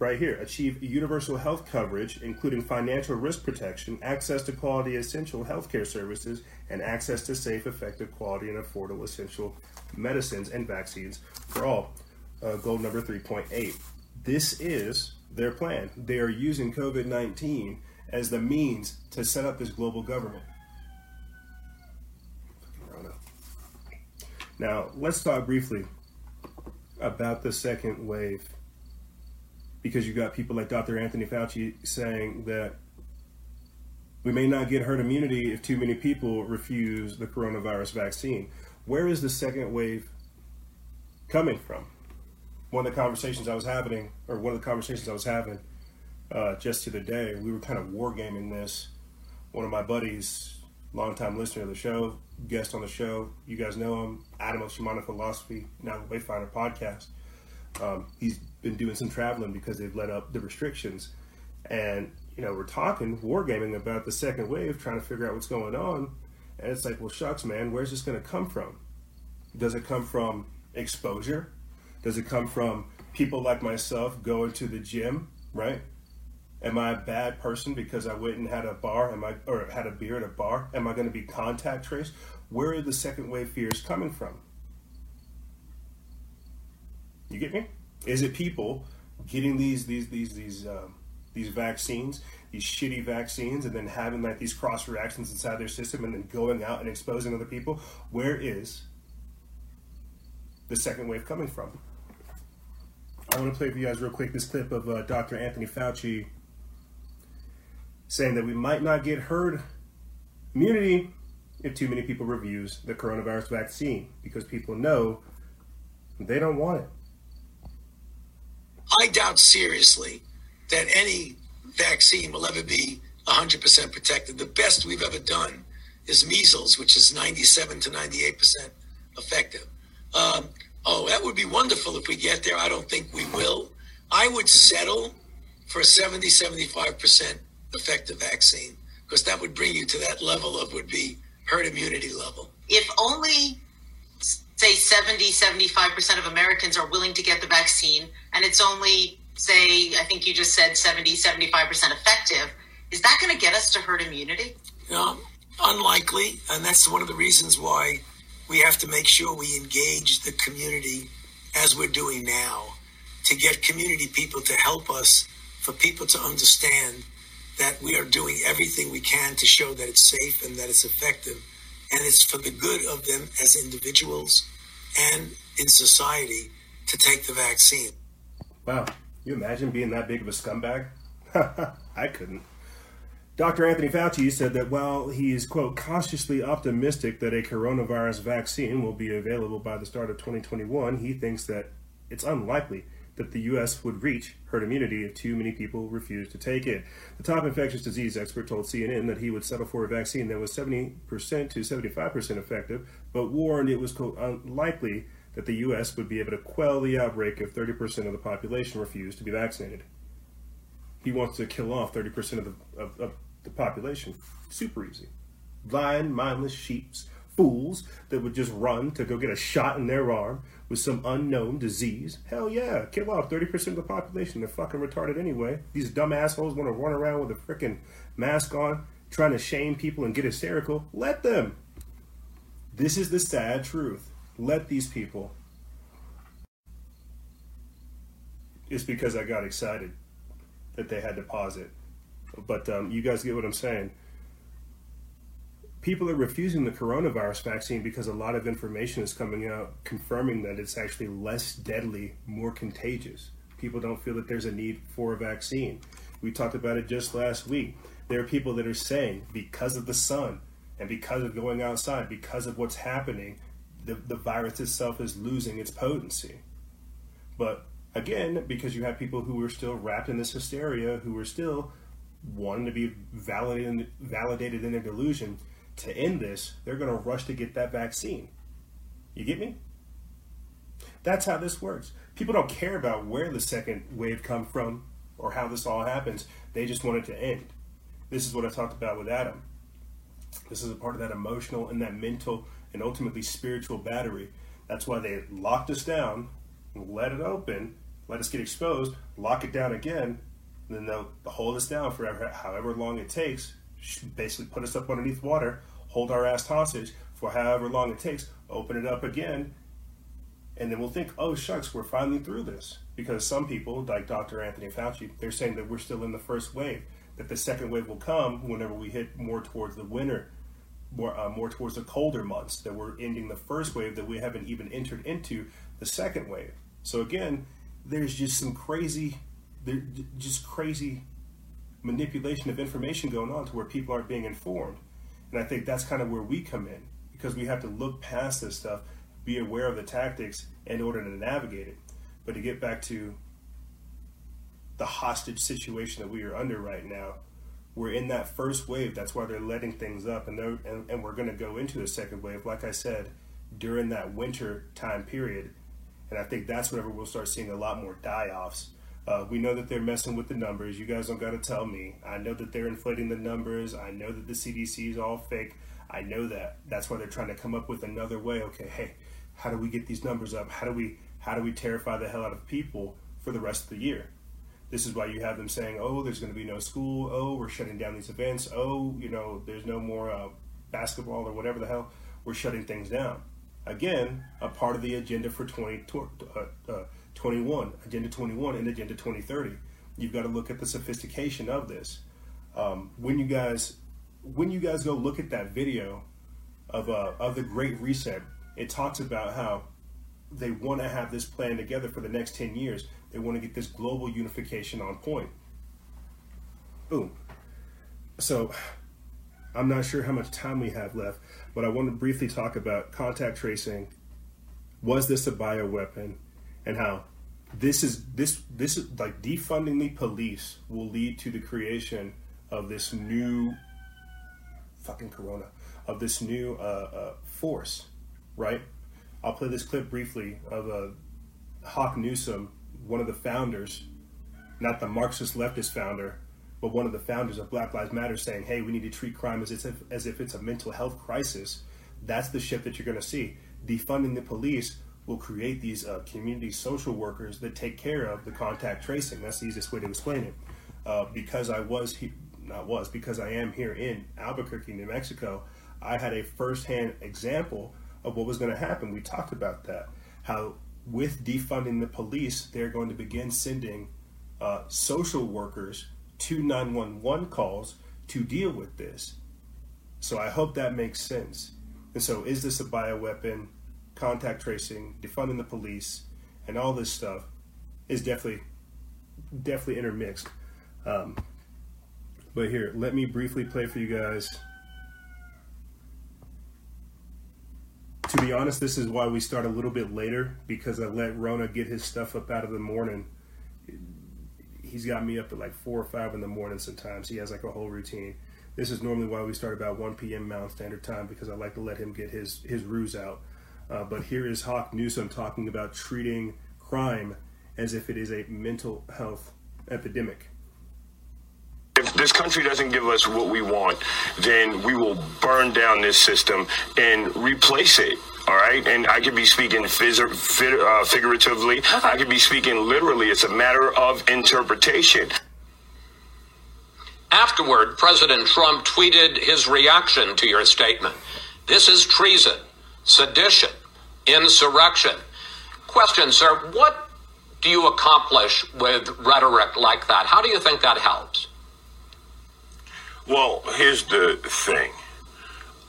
right here achieve universal health coverage, including financial risk protection, access to quality essential healthcare services, and access to safe, effective, quality, and affordable essential medicines and vaccines for all. Uh, goal number 3.8. This is their plan. They are using COVID 19 as the means to set up this global government. Now, let's talk briefly about the second wave because you got people like Dr. Anthony Fauci saying that we may not get herd immunity if too many people refuse the coronavirus vaccine. Where is the second wave coming from? One of the conversations I was having, or one of the conversations I was having uh, just the other day, we were kind of wargaming this. One of my buddies, longtime listener of the show, guest on the show, you guys know him, Adam of Shamanic Philosophy, now Wayfinder podcast. Um, he's been doing some traveling because they've let up the restrictions. And, you know, we're talking, wargaming about the second wave, trying to figure out what's going on. And it's like, well, shucks, man, where's this going to come from? Does it come from exposure? Does it come from people like myself going to the gym, right? Am I a bad person because I went and had a bar? Am I or had a beer at a bar? Am I going to be contact traced? Where are the second wave fears coming from? You get me? Is it people getting these these these these um, these vaccines, these shitty vaccines, and then having like these cross reactions inside their system, and then going out and exposing other people? Where is the second wave coming from? I want to play for you guys real quick this clip of uh, Dr. Anthony Fauci saying that we might not get herd immunity if too many people refuse the coronavirus vaccine because people know they don't want it. I doubt seriously that any vaccine will ever be 100% protected. The best we've ever done is measles, which is 97 to 98% effective. Um, oh, that would be wonderful if we get there. I don't think we will. I would settle for a 70, 75% effective vaccine because that would bring you to that level of would be herd immunity level. If only say 70, 75% of Americans are willing to get the vaccine, and it's only, say, I think you just said 70, 75% effective, is that going to get us to herd immunity? No, unlikely. And that's one of the reasons why we have to make sure we engage the community as we're doing now to get community people to help us, for people to understand that we are doing everything we can to show that it's safe and that it's effective and it's for the good of them as individuals and in society to take the vaccine. Wow. You imagine being that big of a scumbag? [laughs] I couldn't. Dr. Anthony Fauci said that while he is, quote, cautiously optimistic that a coronavirus vaccine will be available by the start of 2021, he thinks that it's unlikely that the U.S. would reach herd immunity if too many people refused to take it. The top infectious disease expert told CNN that he would settle for a vaccine that was 70% to 75% effective, but warned it was unlikely that the U.S. would be able to quell the outbreak if 30% of the population refused to be vaccinated. He wants to kill off 30% of the, of, of the population. Super easy. Blind, mindless sheeps fools that would just run to go get a shot in their arm with some unknown disease. Hell yeah, kill off 30% of the population. They're fucking retarded anyway. These dumb assholes want to run around with a freaking mask on, trying to shame people and get hysterical. Let them. This is the sad truth. Let these people. It's because I got excited that they had to pause it. But um, you guys get what I'm saying people are refusing the coronavirus vaccine because a lot of information is coming out confirming that it's actually less deadly, more contagious. People don't feel that there's a need for a vaccine. We talked about it just last week. There are people that are saying because of the sun and because of going outside, because of what's happening, the, the virus itself is losing its potency. But again, because you have people who are still wrapped in this hysteria, who are still wanting to be validated, validated in their delusion, to end this, they're going to rush to get that vaccine. You get me? That's how this works. People don't care about where the second wave come from or how this all happens. They just want it to end. This is what I talked about with Adam. This is a part of that emotional and that mental and ultimately spiritual battery. That's why they locked us down, let it open, let us get exposed, lock it down again, and then they'll hold us down for however long it takes, basically put us up underneath water, hold our ass hostage for however long it takes, open it up again, and then we'll think, oh shucks, we're finally through this. Because some people, like Dr. Anthony Fauci, they're saying that we're still in the first wave, that the second wave will come whenever we hit more towards the winter, more uh, more towards the colder months. That we're ending the first wave, that we haven't even entered into the second wave. So again, there's just some crazy, just crazy manipulation of information going on to where people aren't being informed. And I think that's kind of where we come in because we have to look past this stuff, be aware of the tactics in order to navigate it. But to get back to the hostage situation that we are under right now, we're in that first wave. That's why they're letting things up, and and, and we're going to go into the second wave, like I said, during that winter time period. And I think that's whenever we'll start seeing a lot more die offs uh, we know that they're messing with the numbers. You guys don't got to tell me. I know that they're inflating the numbers. I know that the CDC is all fake. I know that. That's why they're trying to come up with another way. Okay, hey, how do we get these numbers up? How do we how do we terrify the hell out of people for the rest of the year? This is why you have them saying, "Oh, there's going to be no school. Oh, we're shutting down these events. Oh, you know, there's no more uh, basketball or whatever the hell. We're shutting things down." Again, a part of the agenda for 20, uh, uh, 21, Agenda 21, and Agenda 2030. You've got to look at the sophistication of this. Um, when you guys, when you guys go look at that video of uh, of the Great Reset, it talks about how they want to have this plan together for the next 10 years. They want to get this global unification on point. Boom. So, I'm not sure how much time we have left, but I want to briefly talk about contact tracing. Was this a bioweapon? and how this is this this is like defunding the police will lead to the creation of this new fucking corona of this new uh, uh, force, right? I'll play this clip briefly of uh, Hawk Newsom, one of the founders, not the Marxist leftist founder, but one of the founders of Black Lives Matter, saying, "Hey, we need to treat crime as if as if it's a mental health crisis." That's the shift that you're going to see. Defunding the police will create these uh, community social workers that take care of the contact tracing. That's the easiest way to explain it. Uh, because I was, he- not was, because I am here in Albuquerque, New Mexico, I had a firsthand example of what was going to happen. We talked about that. How with defunding the police, they're going to begin sending uh, social workers to 911 calls to deal with this. So I hope that makes sense. And so, is this a bioweapon? Contact tracing, defunding the police, and all this stuff is definitely definitely intermixed. Um, but here, let me briefly play for you guys. To be honest, this is why we start a little bit later because I let Rona get his stuff up out of the morning. He's got me up at like four or five in the morning sometimes. He has like a whole routine. This is normally why we start about 1 p.m. Mountain Standard Time because I like to let him get his his ruse out. Uh, but here is Hawk Newsom talking about treating crime as if it is a mental health epidemic. If this country doesn't give us what we want, then we will burn down this system and replace it. All right, and I could be speaking phys- uh, figuratively. I could be speaking literally. It's a matter of interpretation. Afterward, President Trump tweeted his reaction to your statement. This is treason, sedition, insurrection. Question, sir, what do you accomplish with rhetoric like that? How do you think that helps? Well, here's the thing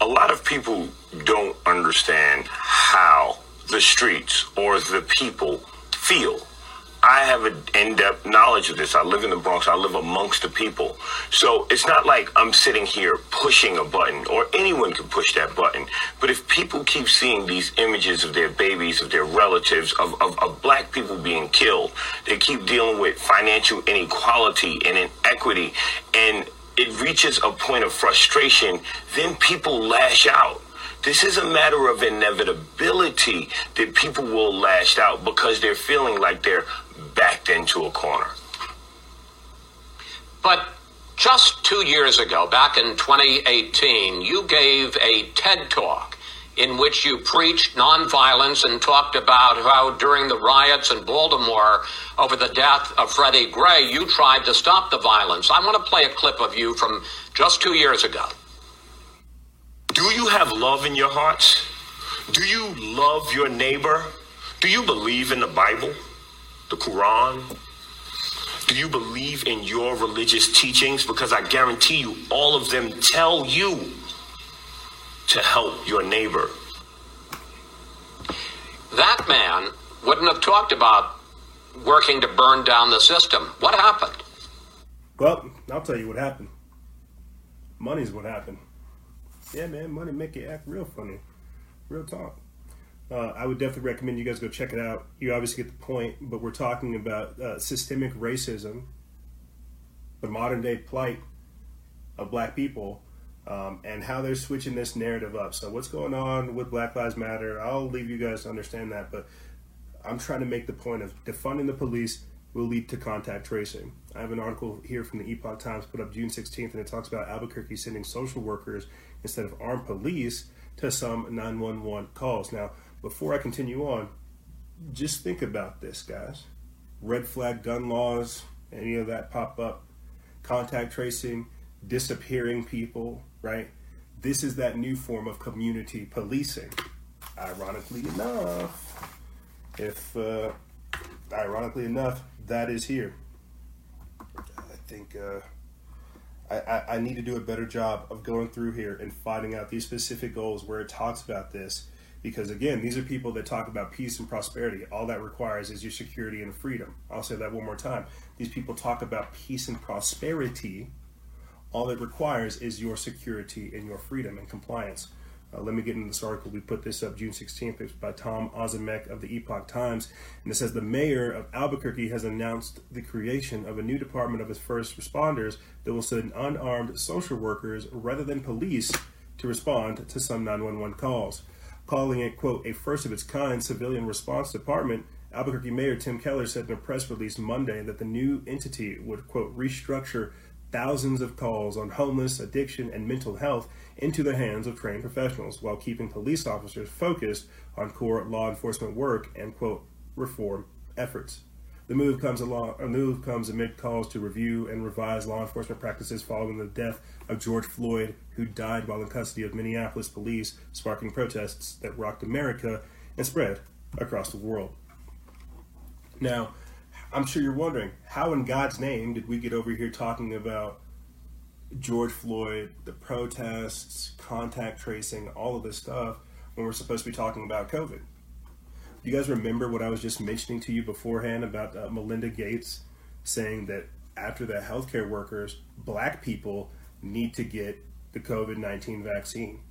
a lot of people don't understand how the streets or the people feel. I have an in-depth knowledge of this. I live in the Bronx. I live amongst the people. So it's not like I'm sitting here pushing a button or anyone can push that button. But if people keep seeing these images of their babies, of their relatives, of, of, of black people being killed, they keep dealing with financial inequality and inequity and it reaches a point of frustration, then people lash out. This is a matter of inevitability that people will lash out because they're feeling like they're backed into a corner. But just two years ago, back in 2018, you gave a TED talk in which you preached nonviolence and talked about how during the riots in Baltimore over the death of Freddie Gray, you tried to stop the violence. I want to play a clip of you from just two years ago. Do you have love in your hearts? Do you love your neighbor? Do you believe in the Bible, the Quran? Do you believe in your religious teachings? Because I guarantee you, all of them tell you to help your neighbor. That man wouldn't have talked about working to burn down the system. What happened? Well, I'll tell you what happened. Money's what happened. Yeah, man, money make you act real funny. Real talk. Uh, I would definitely recommend you guys go check it out. You obviously get the point, but we're talking about uh, systemic racism, the modern day plight of black people, um, and how they're switching this narrative up. So, what's going on with Black Lives Matter? I'll leave you guys to understand that, but I'm trying to make the point of defunding the police will lead to contact tracing. I have an article here from the Epoch Times put up June 16th, and it talks about Albuquerque sending social workers instead of armed police to some 911 calls. Now, before I continue on, just think about this, guys. Red flag gun laws, any of that pop up, contact tracing, disappearing people, right? This is that new form of community policing. Ironically enough, if uh, ironically enough, that is here. I think uh, I, I, I need to do a better job of going through here and finding out these specific goals where it talks about this. Because again, these are people that talk about peace and prosperity. All that requires is your security and freedom. I'll say that one more time. These people talk about peace and prosperity all it requires is your security and your freedom and compliance. Uh, let me get into this article. We put this up June 16th. It's by Tom Ozimek of the Epoch Times. And it says the mayor of Albuquerque has announced the creation of a new department of his first responders that will send unarmed social workers rather than police to respond to some 911 calls. Calling it, quote, a first of its kind civilian response department, Albuquerque Mayor Tim Keller said in a press release Monday that the new entity would, quote, restructure thousands of calls on homeless, addiction, and mental health into the hands of trained professionals while keeping police officers focused on core law enforcement work and quote reform efforts. The move comes along a move comes amid calls to review and revise law enforcement practices following the death of George Floyd, who died while in custody of Minneapolis police, sparking protests that rocked America and spread across the world. Now, I'm sure you're wondering how in God's name did we get over here talking about George Floyd, the protests, contact tracing, all of this stuff when we're supposed to be talking about COVID? You guys remember what I was just mentioning to you beforehand about uh, Melinda Gates saying that after the healthcare workers, black people need to get the COVID 19 vaccine?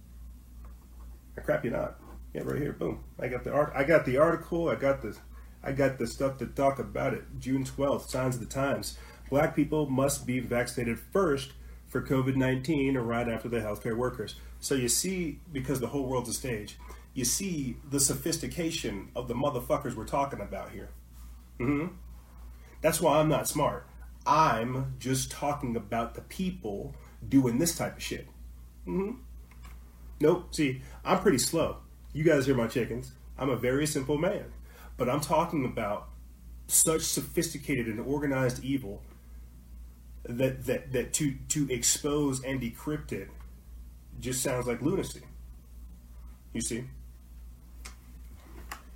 I crap you not. Yeah, right here. Boom. I got the art. I got the article. I got the I got the stuff to talk about it. June 12th, Signs of the Times. Black people must be vaccinated first for COVID 19 or right after the healthcare workers. So you see, because the whole world's a stage, you see the sophistication of the motherfuckers we're talking about here. Mm-hmm. That's why I'm not smart. I'm just talking about the people doing this type of shit. Mm-hmm. Nope. See, I'm pretty slow. You guys hear my chickens. I'm a very simple man. But I'm talking about such sophisticated and organized evil that that that to to expose and decrypt it just sounds like lunacy. You see?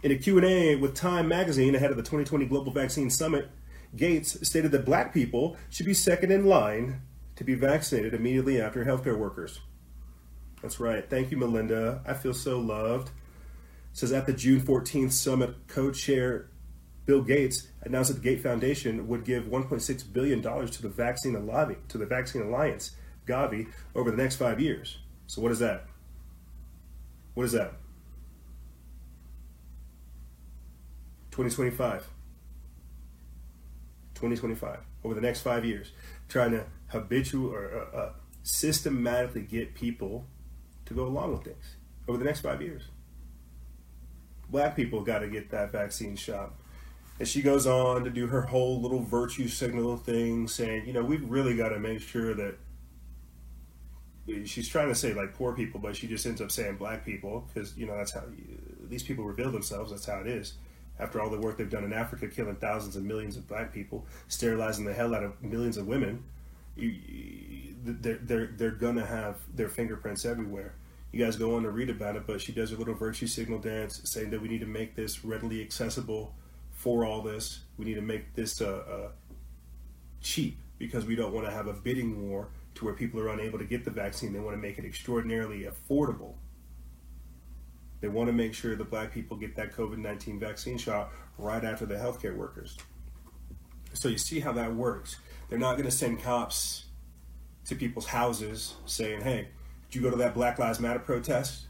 In a Q&A with Time magazine ahead of the 2020 Global Vaccine Summit, Gates stated that black people should be second in line to be vaccinated immediately after healthcare workers. That's right. Thank you, Melinda. I feel so loved. It says at the June 14th summit, co-chair Bill Gates announced that the Gates Foundation would give 1.6 billion dollars to the vaccine alliance, to the Vaccine Alliance, Gavi, over the next five years. So what is that? What is that? 2025. 2025. Over the next five years, trying to habitual or uh, uh, systematically get people to go along with things over the next five years. Black people got to get that vaccine shot. And she goes on to do her whole little virtue signal thing, saying, you know, we've really got to make sure that she's trying to say like poor people, but she just ends up saying black people because you know that's how you, these people reveal themselves. That's how it is. After all the work they've done in Africa, killing thousands and millions of black people, sterilizing the hell out of millions of women, you, they're they're they're gonna have their fingerprints everywhere. You guys go on to read about it, but she does a little virtue signal dance, saying that we need to make this readily accessible for all this. We need to make this uh, uh, cheap because we don't want to have a bidding war to where people are unable to get the vaccine. They want to make it extraordinarily affordable. They want to make sure the black people get that COVID 19 vaccine shot right after the healthcare workers. So you see how that works. They're not going to send cops to people's houses saying, hey, did you go to that Black Lives Matter protest?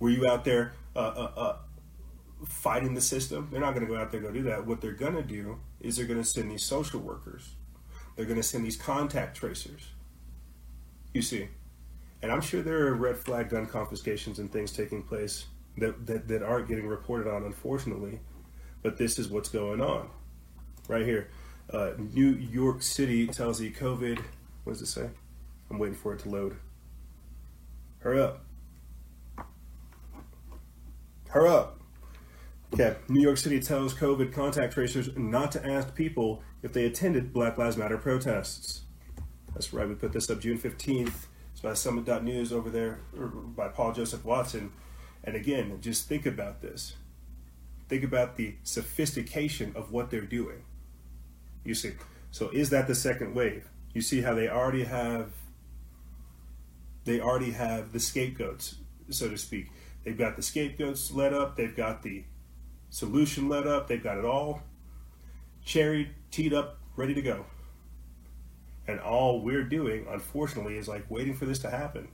Were you out there uh, uh, uh, fighting the system? They're not going to go out there and go do that. What they're going to do is they're going to send these social workers they're going to send these contact tracers. You see. And I'm sure there are red flag gun confiscations and things taking place that, that, that aren't getting reported on, unfortunately. But this is what's going on. Right here. Uh, New York City tells the COVID. What does it say? I'm waiting for it to load. Hurry up. Hurry up. Okay. New York City tells COVID contact tracers not to ask people if they attended Black Lives Matter protests. That's right, we put this up June 15th. By Summit.news over there, by Paul Joseph Watson. And again, just think about this. Think about the sophistication of what they're doing. You see, so is that the second wave? You see how they already have they already have the scapegoats, so to speak. They've got the scapegoats led up, they've got the solution led up, they've got it all cherry teed up, ready to go. And all we're doing, unfortunately, is like waiting for this to happen.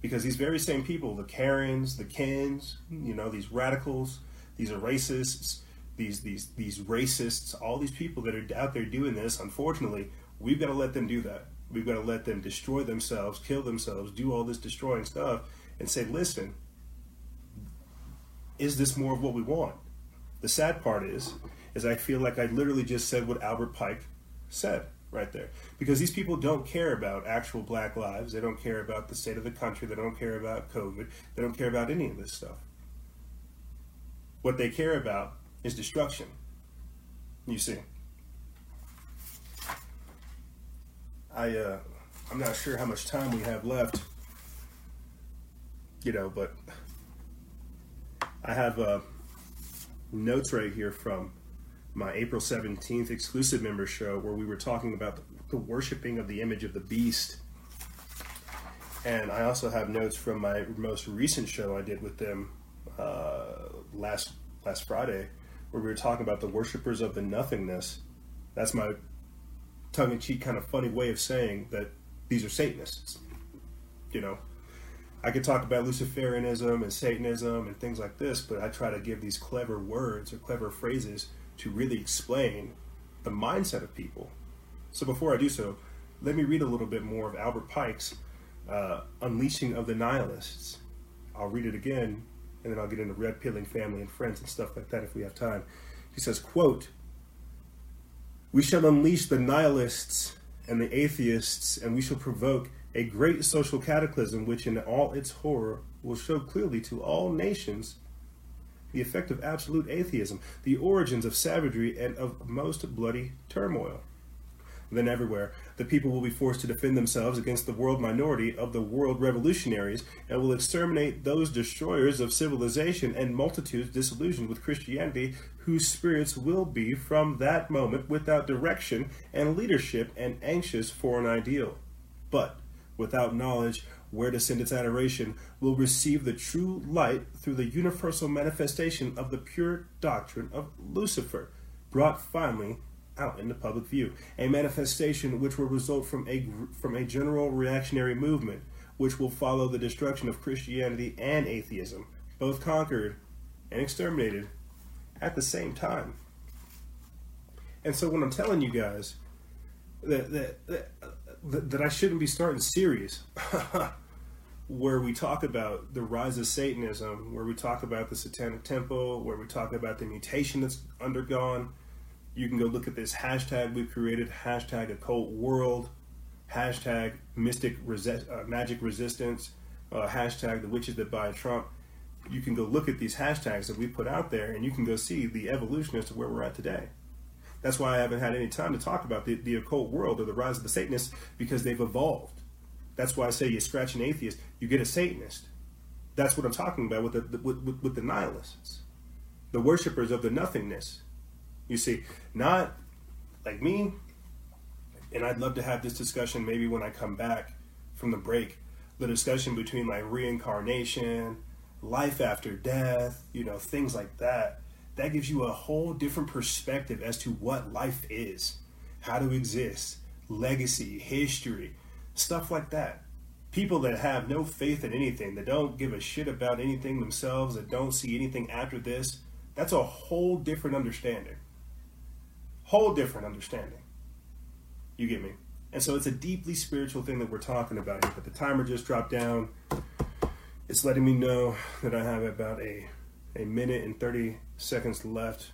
Because these very same people, the Karens, the Kens, you know, these radicals, these are racists, these these these racists, all these people that are out there doing this, unfortunately, we've got to let them do that. We've got to let them destroy themselves, kill themselves, do all this destroying stuff, and say, listen, is this more of what we want? The sad part is, is I feel like I literally just said what Albert Pike said right there. Because these people don't care about actual black lives. They don't care about the state of the country. They don't care about COVID. They don't care about any of this stuff. What they care about is destruction. You see. I uh, I'm not sure how much time we have left. You know, but I have uh, notes right here from my April 17th exclusive member show where we were talking about the, worshiping of the image of the beast. And I also have notes from my most recent show I did with them uh, last last Friday, where we were talking about the worshippers of the nothingness. That's my tongue-in-cheek kind of funny way of saying that these are Satanists. You know, I could talk about Luciferianism and Satanism and things like this, but I try to give these clever words or clever phrases to really explain the mindset of people. So before I do so, let me read a little bit more of Albert Pike's uh, Unleashing of the Nihilists. I'll read it again, and then I'll get into red pilling family and friends and stuff like that if we have time. He says, quote, We shall unleash the nihilists and the atheists, and we shall provoke a great social cataclysm which, in all its horror, will show clearly to all nations the effect of absolute atheism, the origins of savagery, and of most bloody turmoil. Then, everywhere, the people will be forced to defend themselves against the world minority of the world revolutionaries and will exterminate those destroyers of civilization and multitudes disillusioned with Christianity, whose spirits will be from that moment without direction and leadership and anxious for an ideal. But without knowledge where to send its adoration, will receive the true light through the universal manifestation of the pure doctrine of Lucifer, brought finally out into public view. A manifestation which will result from a from a general reactionary movement, which will follow the destruction of Christianity and atheism, both conquered and exterminated at the same time. And so when I'm telling you guys that that that, that I shouldn't be starting series [laughs] where we talk about the rise of Satanism, where we talk about the Satanic Temple, where we talk about the mutation that's undergone. You can go look at this hashtag we've created, hashtag occult world, hashtag mystic resi- uh, magic resistance, uh, hashtag the witches that buy Trump. You can go look at these hashtags that we put out there and you can go see the evolution as to where we're at today. That's why I haven't had any time to talk about the, the occult world or the rise of the Satanists because they've evolved. That's why I say you scratch an atheist, you get a Satanist. That's what I'm talking about with the, with, with, with the nihilists, the worshippers of the nothingness. You see, not like me, and I'd love to have this discussion maybe when I come back from the break. The discussion between like reincarnation, life after death, you know, things like that. That gives you a whole different perspective as to what life is, how to exist, legacy, history, stuff like that. People that have no faith in anything, that don't give a shit about anything themselves, that don't see anything after this, that's a whole different understanding. Whole different understanding. You get me? And so it's a deeply spiritual thing that we're talking about here. But the timer just dropped down. It's letting me know that I have about a, a minute and 30 seconds left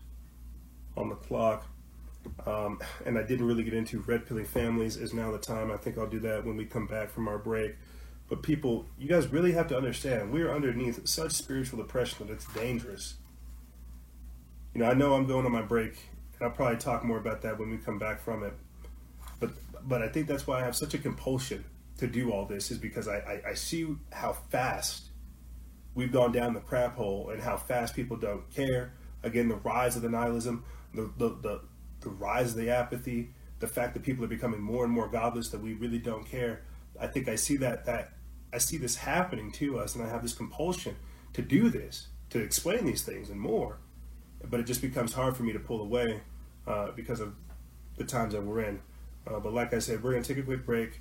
on the clock. Um, and I didn't really get into red pilling families is now the time. I think I'll do that when we come back from our break. But people, you guys really have to understand we are underneath such spiritual oppression that it's dangerous. You know, I know I'm going on my break, and I'll probably talk more about that when we come back from it. But but I think that's why I have such a compulsion to do all this is because I, I, I see how fast we've gone down the crap hole and how fast people don't care. Again, the rise of the nihilism, the, the, the, the rise of the apathy, the fact that people are becoming more and more godless that we really don't care. I think I see that that I see this happening to us, and I have this compulsion to do this, to explain these things and more. But it just becomes hard for me to pull away uh, because of the times that we're in. Uh, but like I said, we're going to take a quick break,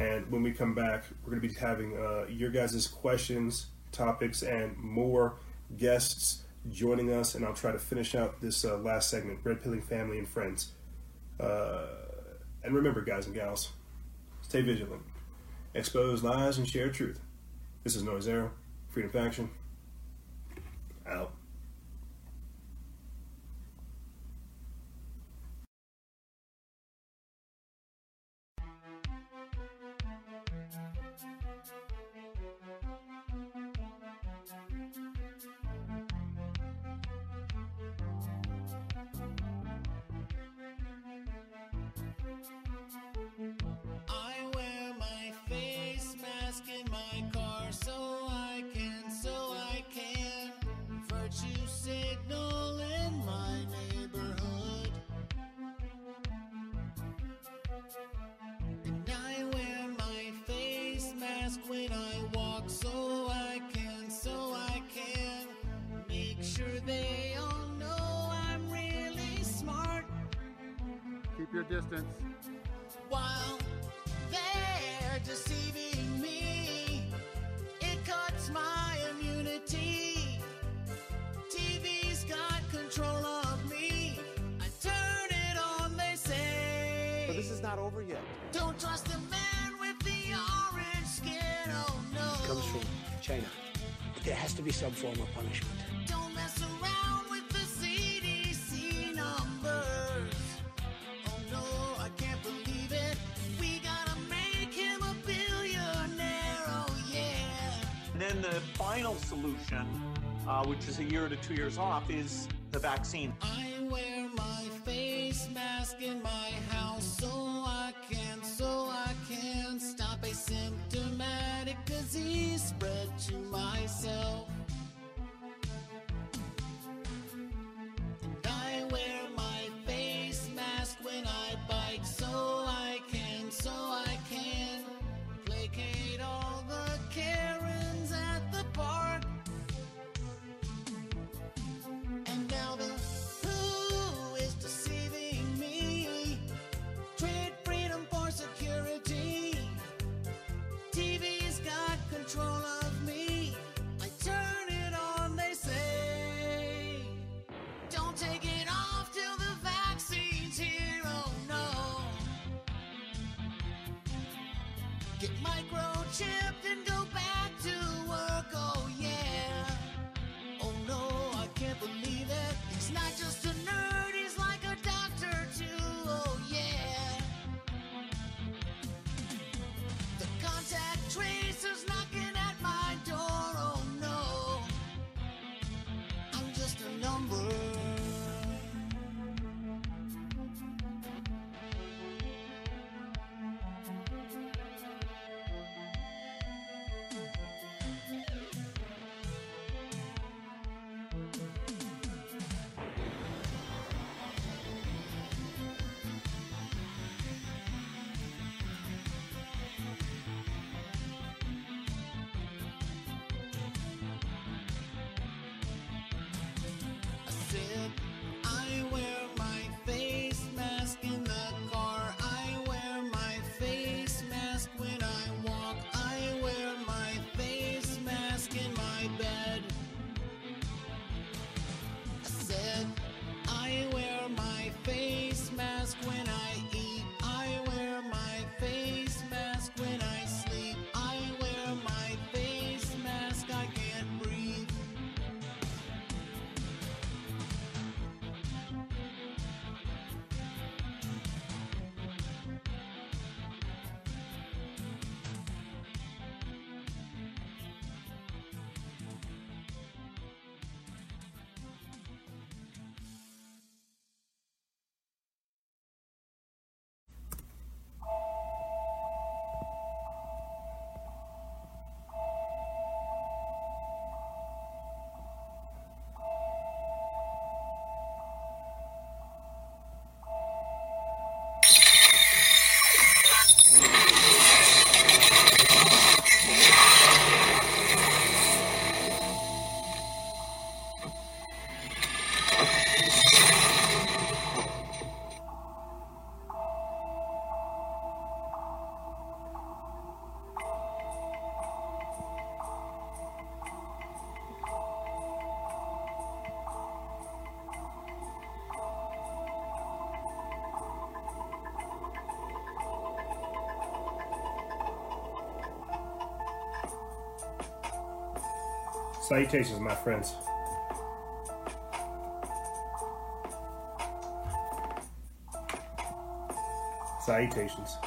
and when we come back, we're going to be having uh, your guys' questions, topics, and more guests joining us, and I'll try to finish out this uh, last segment, Red Pilling Family and Friends. Uh, and remember, guys and gals, stay vigilant, expose lies, and share truth. This is Noise Zero, Freedom Faction, out. Your distance. While they're deceiving me, it cuts my immunity. TV's got control of me. I turn it on, they say. But this is not over yet. Don't trust the man with the orange skin, oh no. comes from China. There has to be some form of punishment. Final solution, uh, which is a year to two years off, is the vaccine. I wear my face mask in my house so I can, so I can stop a symptomatic disease spread to myself. And I wear my face mask when I bike so I can, so I can placate all the Karens at Salutations, my friends. Salutations.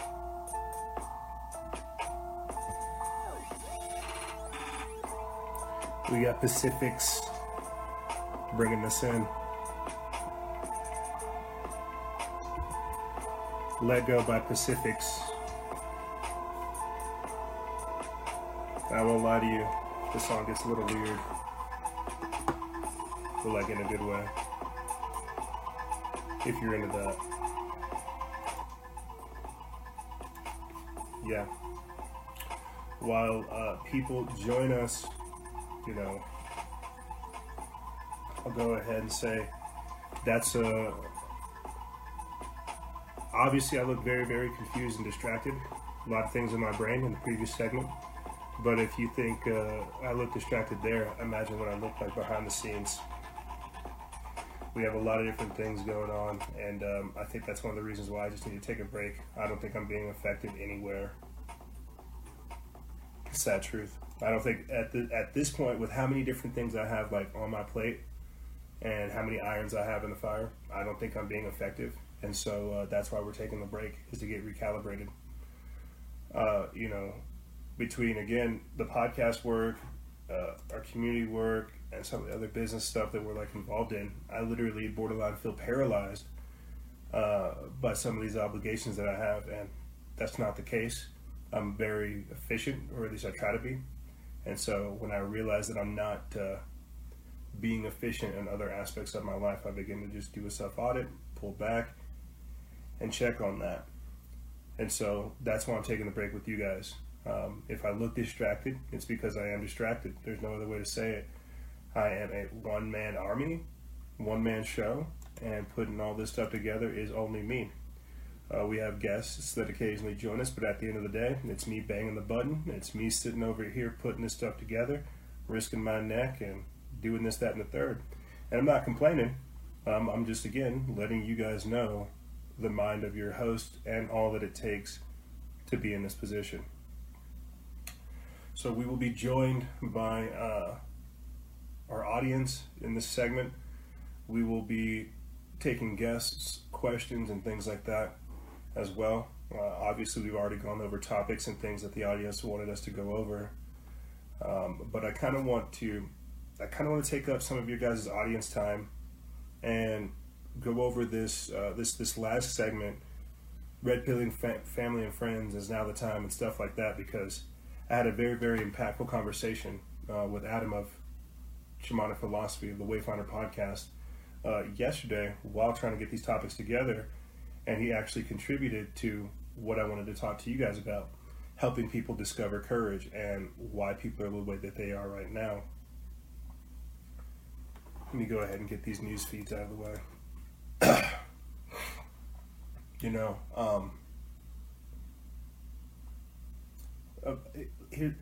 We got Pacifics bringing us in. Let Go by Pacifics. I won't lie to you, the song gets a little weird. But like in a good way. If you're into that. Yeah. While uh, people join us, you know, I'll go ahead and say that's a. Obviously, I look very, very confused and distracted. A lot of things in my brain in the previous segment. But if you think uh, I look distracted there, imagine what I look like behind the scenes. We have a lot of different things going on, and um, I think that's one of the reasons why I just need to take a break. I don't think I'm being effective anywhere. Sad truth. I don't think at the, at this point, with how many different things I have like on my plate, and how many irons I have in the fire, I don't think I'm being effective. And so uh, that's why we're taking the break is to get recalibrated. Uh, you know, between again the podcast work, uh, our community work and some of the other business stuff that we're like involved in, I literally borderline feel paralyzed uh, by some of these obligations that I have, and that's not the case. I'm very efficient, or at least I try to be. And so when I realize that I'm not uh, being efficient in other aspects of my life, I begin to just do a self audit, pull back, and check on that. And so that's why I'm taking the break with you guys. Um, if I look distracted, it's because I am distracted. There's no other way to say it. I am a one man army, one man show, and putting all this stuff together is only me. Uh, we have guests that occasionally join us, but at the end of the day, it's me banging the button. It's me sitting over here putting this stuff together, risking my neck, and doing this, that, and the third. And I'm not complaining. Um, I'm just, again, letting you guys know the mind of your host and all that it takes to be in this position. So we will be joined by uh, our audience in this segment. We will be taking guests, questions, and things like that as well. Uh, obviously, we've already gone over topics and things that the audience wanted us to go over. Um, but I kind of want to, I kind of want to take up some of your guys' audience time and go over this uh, this this last segment. Red pilling fa- family and friends is now the time and stuff like that because I had a very very impactful conversation uh, with Adam of Shamanic Philosophy of the Wayfinder podcast uh, yesterday while trying to get these topics together, and he actually contributed to what I wanted to talk to you guys about, helping people discover courage and why people are the way that they are right now. Let me go ahead and get these news feeds out of the way. [coughs] you know, um, uh, here,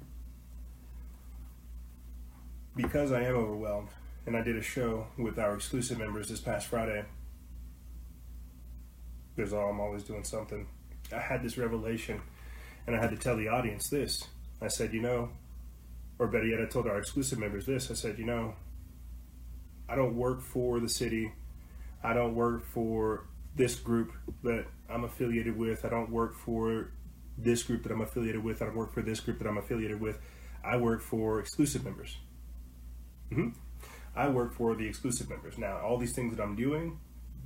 because I am overwhelmed, and I did a show with our exclusive members this past Friday. Because I'm always doing something. I had this revelation, and I had to tell the audience this. I said, you know, or better yet, I told our exclusive members this. I said, you know, I don't work for the city. I don't work for this group that I'm affiliated with. I don't work for this group that I'm affiliated with. I don't work for this group that I'm affiliated with. I work for exclusive members. hmm I work for the exclusive members. Now, all these things that I'm doing,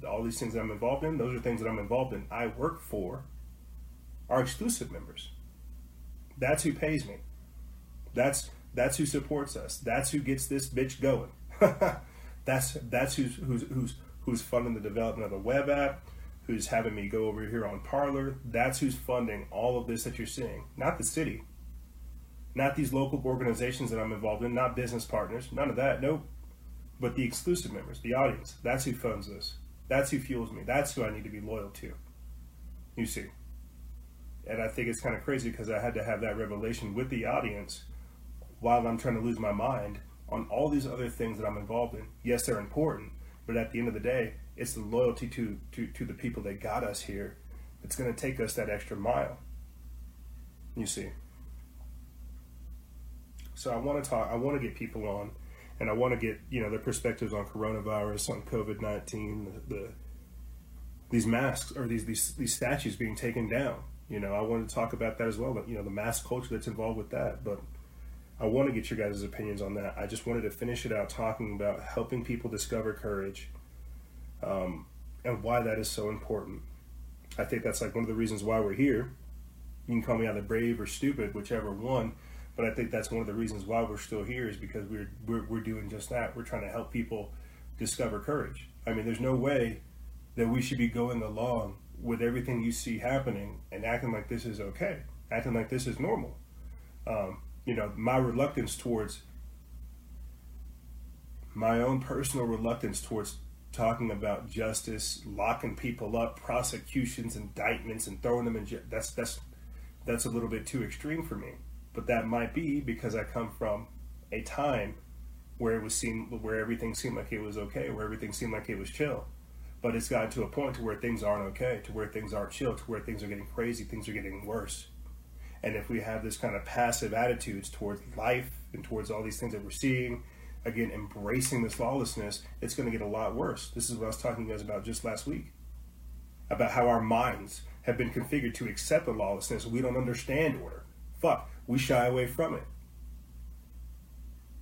all these things that I'm involved in, those are things that I'm involved in. I work for our exclusive members. That's who pays me. That's that's who supports us. That's who gets this bitch going. [laughs] that's that's who's who's who's who's funding the development of the web app, who's having me go over here on Parler. That's who's funding all of this that you're seeing. Not the city. Not these local organizations that I'm involved in, not business partners, none of that. Nope. But the exclusive members, the audience, that's who funds this. That's who fuels me. That's who I need to be loyal to. You see. And I think it's kind of crazy because I had to have that revelation with the audience while I'm trying to lose my mind on all these other things that I'm involved in. Yes, they're important, but at the end of the day, it's the loyalty to, to, to the people that got us here that's going to take us that extra mile. You see. So I want to talk, I want to get people on and I want to get, you know, their perspectives on coronavirus, on COVID-19, the, the these masks or these, these, these statues being taken down. You know, I want to talk about that as well, but you know, the mask culture that's involved with that, but I want to get your guys' opinions on that. I just wanted to finish it out talking about helping people discover courage um, and why that is so important. I think that's like one of the reasons why we're here. You can call me either brave or stupid, whichever one, but I think that's one of the reasons why we're still here is because we're, we're, we're doing just that. We're trying to help people discover courage. I mean, there's no way that we should be going along with everything you see happening and acting like this is okay, acting like this is normal. Um, you know, my reluctance towards my own personal reluctance towards talking about justice, locking people up, prosecutions, indictments, and throwing them in jail. That's that's that's a little bit too extreme for me. But that might be because I come from a time where it was seen where everything seemed like it was okay, where everything seemed like it was chill. But it's gotten to a point to where things aren't okay, to where things aren't chill, to where things are getting crazy, things are getting worse. And if we have this kind of passive attitudes towards life and towards all these things that we're seeing, again, embracing this lawlessness, it's going to get a lot worse. This is what I was talking to you guys about just last week about how our minds have been configured to accept the lawlessness. We don't understand order. Fuck, we shy away from it.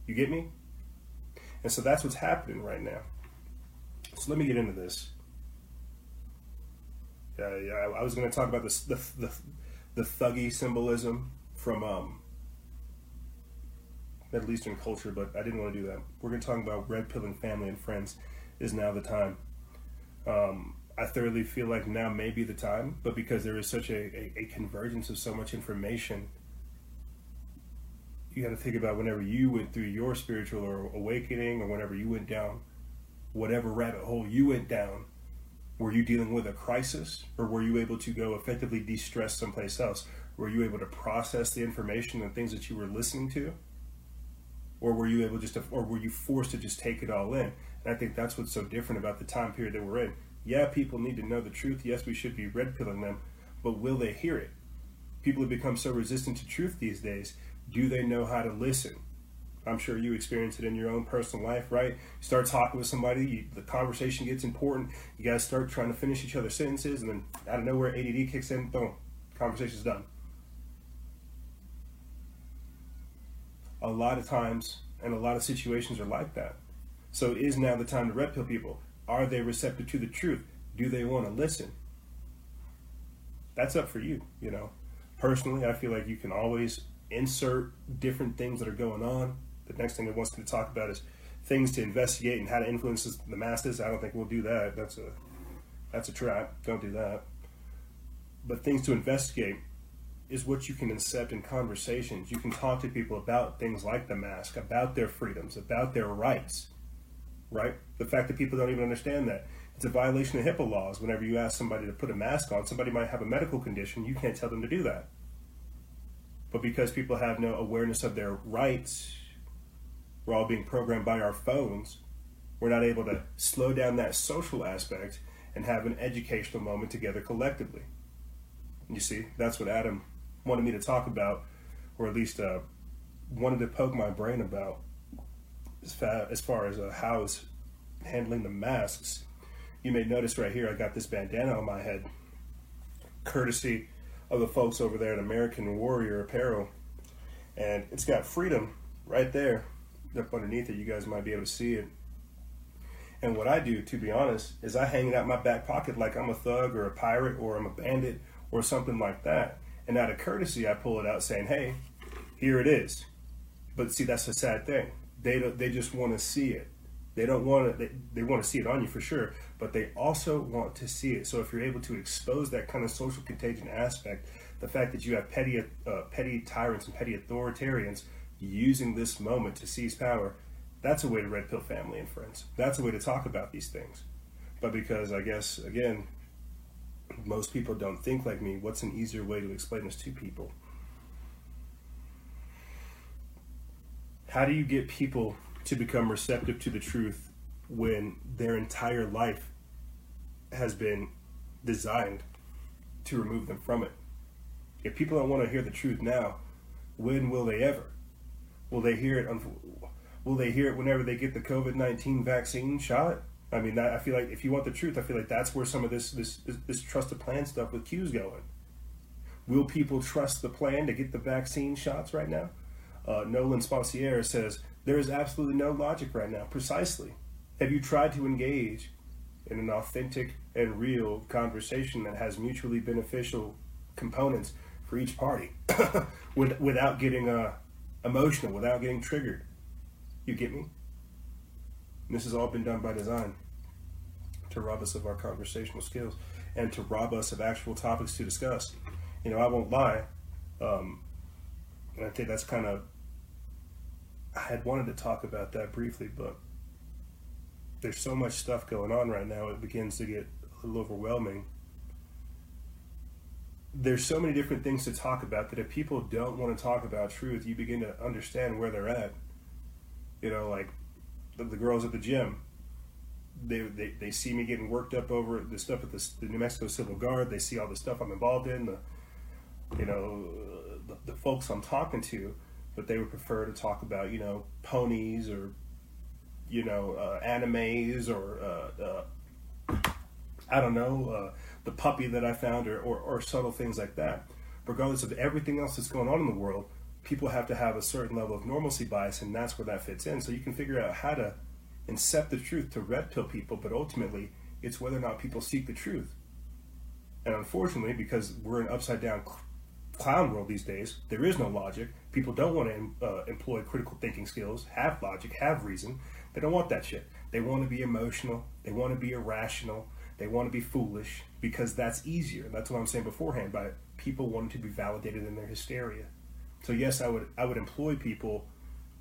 You get me? And so that's what's happening right now. So let me get into this. Yeah, yeah. I, was going to talk about this, the the the thuggy symbolism from um, Middle Eastern culture, but I didn't want to do that. We're going to talk about red pilling family and friends. Is now the time. Um, I thoroughly feel like now may be the time, but because there is such a, a, a convergence of so much information, you got to think about whenever you went through your spiritual or awakening, or whenever you went down whatever rabbit hole you went down. Were you dealing with a crisis, or were you able to go effectively de-stress someplace else? Were you able to process the information and things that you were listening to, or were you able just to, or were you forced to just take it all in? And I think that's what's so different about the time period that we're in. Yeah, people need to know the truth. Yes, we should be red pilling them, but will they hear it? People have become so resistant to truth these days. Do they know how to listen? I'm sure you experience it in your own personal life, right? You start talking with somebody, you, the conversation gets important. You guys start trying to finish each other's sentences, and then out of nowhere, ADD kicks in. Boom, conversation's done. A lot of times, and a lot of situations are like that. So, is now the time to red pill people? Are they receptive to the truth? Do they want to listen? That's up for you, you know. Personally, I feel like you can always insert different things that are going on. The next thing it wants to talk about is things to investigate and how to influence the masses. I don't think we'll do that. That's a that's a trap. Don't do that. But things to investigate is what you can accept in conversations. You can talk to people about things like the mask, about their freedoms, about their rights. Right? The fact that people don't even understand that. It's a violation of HIPAA laws. Whenever you ask somebody to put a mask on, somebody might have a medical condition, you can't tell them to do that. But because people have no awareness of their rights, we're all being programmed by our phones. We're not able to slow down that social aspect and have an educational moment together collectively. You see, that's what Adam wanted me to talk about, or at least uh, wanted to poke my brain about, as, as far as uh, how is handling the masks. You may notice right here, I got this bandana on my head, courtesy of the folks over there at American Warrior Apparel, and it's got freedom right there up underneath it. You guys might be able to see it. And what I do, to be honest, is I hang it out my back pocket like I'm a thug or a pirate or I'm a bandit or something like that. And out of courtesy, I pull it out saying, hey, here it is. But see, that's the sad thing. They, don't, they just want to see it. They don't want to, they, they want to see it on you for sure, but they also want to see it. So if you're able to expose that kind of social contagion aspect, the fact that you have petty, uh, petty tyrants and petty authoritarians using this moment to seize power, that's a way to red pill family and friends. That's a way to talk about these things. But because I guess, again, most people don't think like me, what's an easier way to explain this to people? How do you get people to become receptive to the truth when their entire life has been designed to remove them from it? If people don't want to hear the truth now, when will they ever? Will they hear it? Will they hear it whenever they get the COVID nineteen vaccine shot? I mean, I feel like if you want the truth, I feel like that's where some of this this this, this trusted plan stuff with Q's going. Will people trust the plan to get the vaccine shots right now? Uh, Nolan Sponsler says there is absolutely no logic right now. Precisely. Have you tried to engage in an authentic and real conversation that has mutually beneficial components for each party [coughs] without getting uh, emotional, without getting triggered? You get me? This has all been done by design to rob us of our conversational skills and to rob us of actual topics to discuss. You know, I won't lie. Um, and I think that's kind of I had wanted to talk about that briefly, but there's so much stuff going on right now, it begins to get a little overwhelming. There's so many different things to talk about that if people don't want to talk about truth, you begin to understand where they're at. You know, like the, the girls at the gym, they, they, they see me getting worked up over the stuff at the, the New Mexico Civil Guard. They see all the stuff I'm involved in, the, you know, the, the folks I'm talking to but they would prefer to talk about you know ponies or you know uh, animes or uh, uh, I don't know uh, the puppy that I found or, or, or subtle things like that. Regardless of everything else that's going on in the world, people have to have a certain level of normalcy bias, and that's where that fits in. So you can figure out how to incept the truth to red pill people, but ultimately, it's whether or not people seek the truth. And unfortunately, because we're an upside down cl- clown world these days, there is no logic. People don't want to uh, employ critical thinking skills, have logic, have reason. They don't want that shit. They want to be emotional. They want to be irrational. They want to be foolish because that's easier. That's what I'm saying beforehand by people wanting to be validated in their hysteria. So yes, I would I would employ people,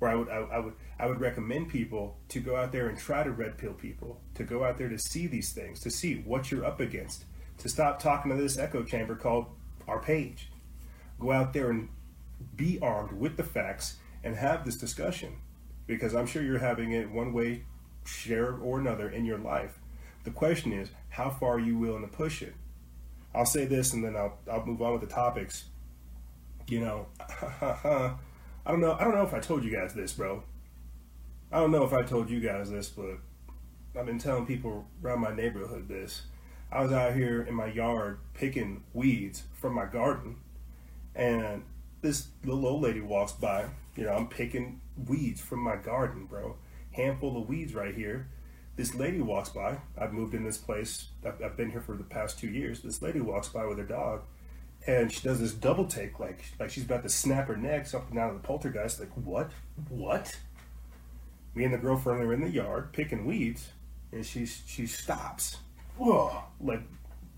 or I would I, I would I would recommend people to go out there and try to red pill people, to go out there to see these things, to see what you're up against, to stop talking to this echo chamber called our page. Go out there and be armed with the facts and have this discussion, because I'm sure you're having it one way, share or another in your life. The question is, how far are you willing to push it? I'll say this and then I'll I'll move on with the topics. You know, [laughs] uh, I don't know. I don't know if I told you guys this, bro. I don't know if I told you guys this, but I've been telling people around my neighborhood this. I was out here in my yard picking weeds from my garden, and this little old lady walks by. You know, I'm picking weeds from my garden, bro. Handful of weeds right here. This lady walks by. I've moved in this place. I've, I've been here for the past two years. This lady walks by with her dog, and she does this double take, like like she's about to snap her neck, something out of the poltergeist. Like what? What? Me and the girlfriend are in the yard picking weeds, and she she stops. Whoa! Like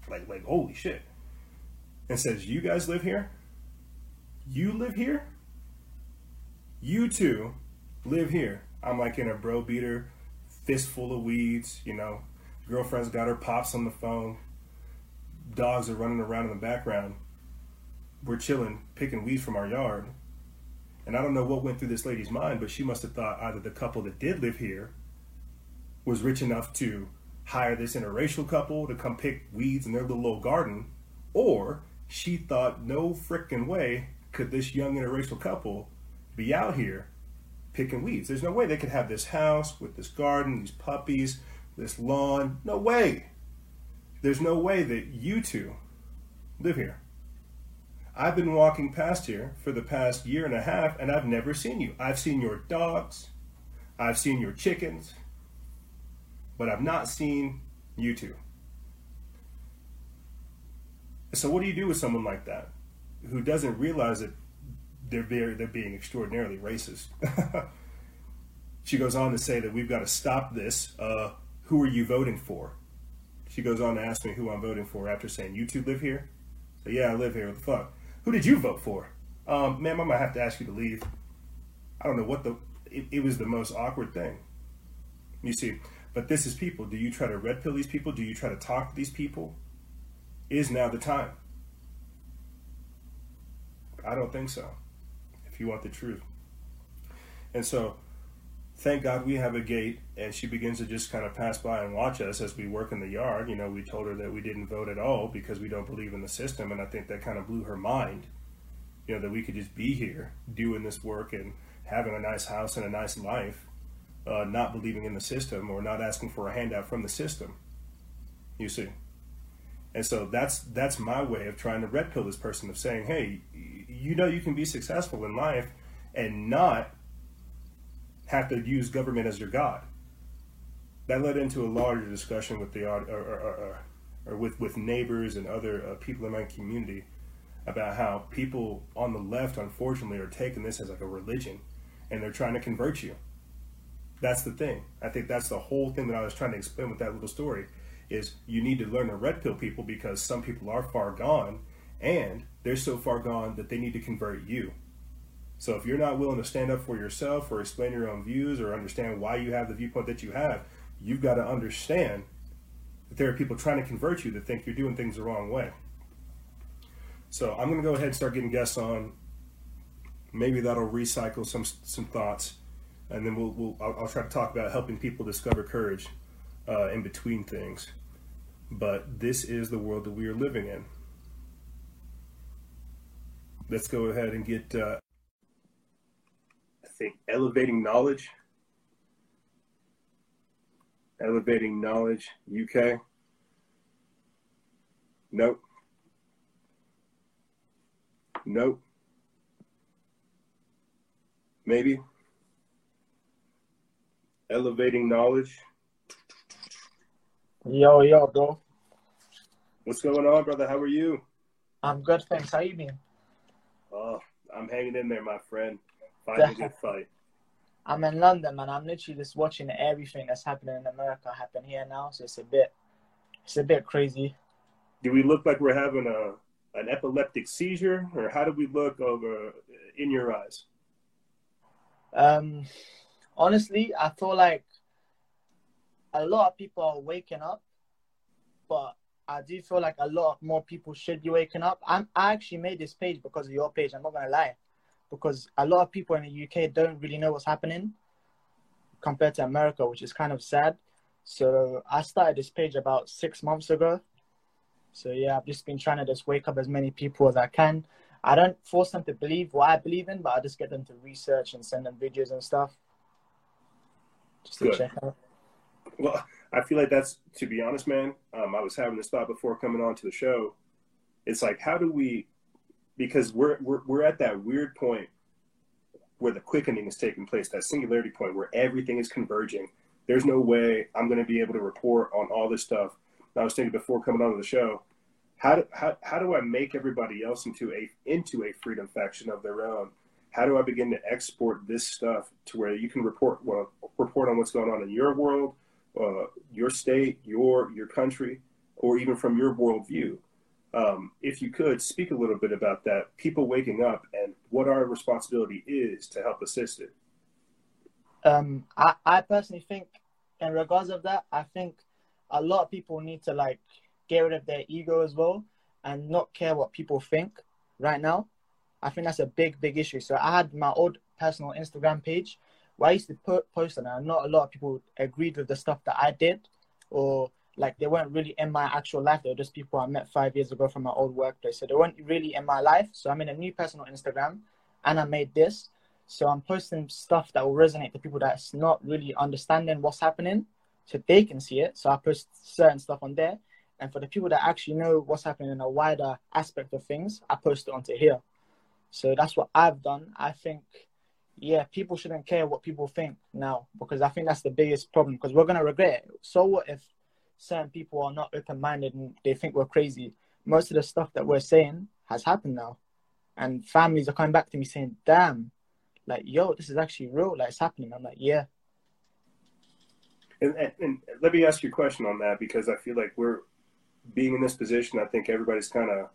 like like holy shit! And says, "You guys live here? You live here? You two live here?" I'm like in a bro beater, fistful of weeds. You know, girlfriend's got her pops on the phone. Dogs are running around in the background we're chilling, picking weeds from our yard. And I don't know what went through this lady's mind, but she must have thought either the couple that did live here was rich enough to hire this interracial couple to come pick weeds in their little old garden, or she thought no frickin' way could this young interracial couple be out here picking weeds. There's no way they could have this house with this garden, these puppies, this lawn. No way. There's no way that you two live here. I've been walking past here for the past year and a half and I've never seen you. I've seen your dogs, I've seen your chickens, but I've not seen you two. So what do you do with someone like that who doesn't realize that they're very, they're being extraordinarily racist? [laughs] she goes on to say that we've got to stop this. Uh, who are you voting for? She goes on to ask me who I'm voting for after saying, You two live here? So, yeah, I live here. What the fuck? Who did you vote for? Um, ma'am, I might have to ask you to leave. I don't know what the. It, it was the most awkward thing. You see, but this is people. Do you try to red pill these people? Do you try to talk to these people? Is now the time? I don't think so. If you want the truth. And so, thank God we have a gate, and she begins to just kind of pass by and watch us as we work in the yard. You know, we told her that we didn't vote at all because we don't believe in the system, and I think that kind of blew her mind. You know, that we could just be here doing this work and having a nice house and a nice life, uh, not believing in the system or not asking for a handout from the system. You see. And so that's that's my way of trying to red pill this person of saying, hey, you know you can be successful in life and not have to use government as your god. That led into a larger discussion with the or, or, or, or with with neighbors and other uh, people in my community about how people on the left, unfortunately, are taking this as like a religion, and they're trying to convert you. That's the thing. I think that's the whole thing that I was trying to explain with that little story. Is you need to learn to red pill people because some people are far gone, and they're so far gone that they need to convert you. So if you're not willing to stand up for yourself or explain your own views or understand why you have the viewpoint that you have, you've got to understand that there are people trying to convert you that think you're doing things the wrong way. So I'm going to go ahead and start getting guests on. Maybe that'll recycle some some thoughts, and then we'll, we'll I'll, I'll try to talk about helping people discover courage uh, in between things. But this is the world that we are living in. Let's go ahead and get. Uh, I think elevating knowledge. Elevating knowledge, UK. Nope. Nope. maybe. Elevating knowledge. Yo, yo, bro. What's going on, brother? How are you? I'm good, thanks. How you been? Oh, I'm hanging in there, my friend. Fighting a good fight. I'm in London, man. I'm literally just watching everything that's happening in America happen here now. So it's a bit, it's a bit crazy. Do we look like we're having a an epileptic seizure, or how do we look over in your eyes? Um, honestly, I feel like a lot of people are waking up, but I do feel like a lot more people should be waking up. I'm, I actually made this page because of your page. I'm not gonna lie, because a lot of people in the UK don't really know what's happening compared to America, which is kind of sad. So I started this page about six months ago. So yeah, I've just been trying to just wake up as many people as I can. I don't force them to believe what I believe in, but I just get them to research and send them videos and stuff. Just to Good. check out. Well, I feel like that's to be honest, man. Um, I was having this thought before coming on to the show. It's like, how do we? Because we're we're we're at that weird point where the quickening is taking place, that singularity point where everything is converging. There's no way I'm going to be able to report on all this stuff. I was thinking before coming on to the show, how do, how, how do I make everybody else into a into a freedom faction of their own? How do I begin to export this stuff to where you can report well, report on what's going on in your world, uh, your state, your your country, or even from your worldview? Um, if you could speak a little bit about that, people waking up and what our responsibility is to help assist it. Um, I, I personally think, in regards of that, I think a lot of people need to like get rid of their ego as well and not care what people think right now. I think that's a big, big issue. So I had my old personal Instagram page where I used to put post on it, and not a lot of people agreed with the stuff that I did, or like they weren't really in my actual life. They were just people I met five years ago from my old workplace. So they weren't really in my life. So I'm in a new personal Instagram, and I made this. So I'm posting stuff that will resonate to people that's not really understanding what's happening, so they can see it. So I post certain stuff on there, and for the people that actually know what's happening in a wider aspect of things, I post it onto here. So that's what I've done. I think, yeah, people shouldn't care what people think now because I think that's the biggest problem because we're gonna regret it. So what if certain people are not open minded and they think we're crazy? Most of the stuff that we're saying has happened now, and families are coming back to me saying, "Damn, like yo, this is actually real. Like it's happening." I'm like, "Yeah." And, and, and let me ask you a question on that because I feel like we're being in this position. I think everybody's kind of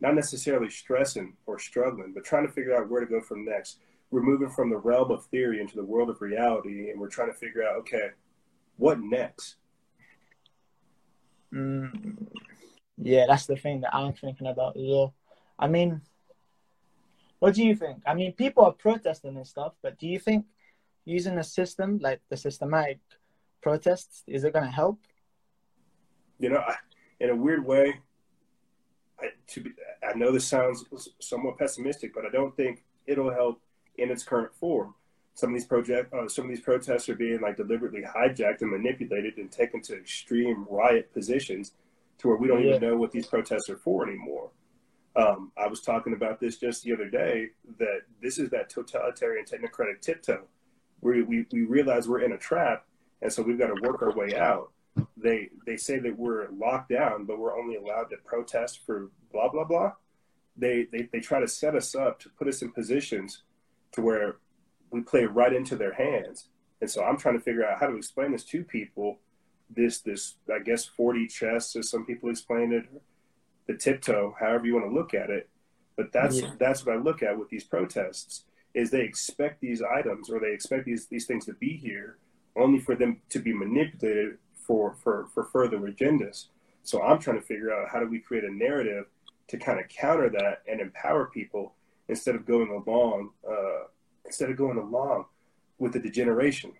not necessarily stressing or struggling, but trying to figure out where to go from next. We're moving from the realm of theory into the world of reality, and we're trying to figure out, okay, what next? Mm, yeah, that's the thing that I'm thinking about as well. I mean, what do you think? I mean, people are protesting and stuff, but do you think using a system like the systematic protests is it going to help? You know, I, in a weird way, I, to be, I know this sounds somewhat pessimistic, but I don't think it'll help in its current form. Some of these project, uh, some of these protests are being like deliberately hijacked and manipulated and taken to extreme riot positions, to where we don't Yeah. even know what these protests are for anymore. Um, I was talking about this just the other day that this is that totalitarian technocratic tiptoe, where we, we realize we're in a trap, and so we've got to work our way out. They they say that we're locked down, but we're only allowed to protest for blah blah blah. They they, they try to set us up to put us in positions to where we play right into their hands. And so I'm trying to figure out how to explain this to people. This this I guess 4D chess, as some people explain it, the tiptoe, however you want to look at it. But that's Yeah. that's what I look at with these protests is they expect these items or they expect these these things to be here only for them to be manipulated for for for further agendas. So I'm trying to figure out how do we create a narrative to kind of counter that and empower people instead of going along uh, instead of going along with the degeneration.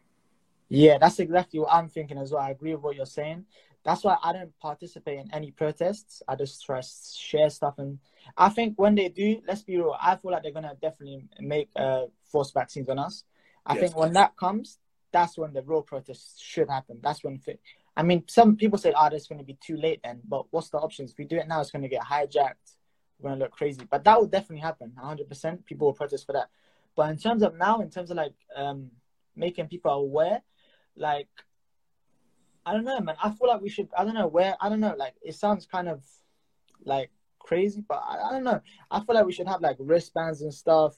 Yeah, that's exactly what I'm thinking as well. I agree with what you're saying. That's why I don't participate in any protests. I just try to share stuff, and I think when they do, let's be real. I feel like they're gonna definitely make uh, forced vaccines on us. I Yes. think when that comes, that's when the real protests should happen. That's when. I mean, some people say, "Ah, oh, it's going to be too late then." But what's the options? If we do it now, it's going to get hijacked. We're going to look crazy. But that will definitely happen. 100. percent People will protest for that. But in terms of now, in terms of like um making people aware, like I don't know, man. I feel like we should. I don't know where. I don't know. Like it sounds kind of like crazy, but I, I don't know. I feel like we should have like wristbands and stuff,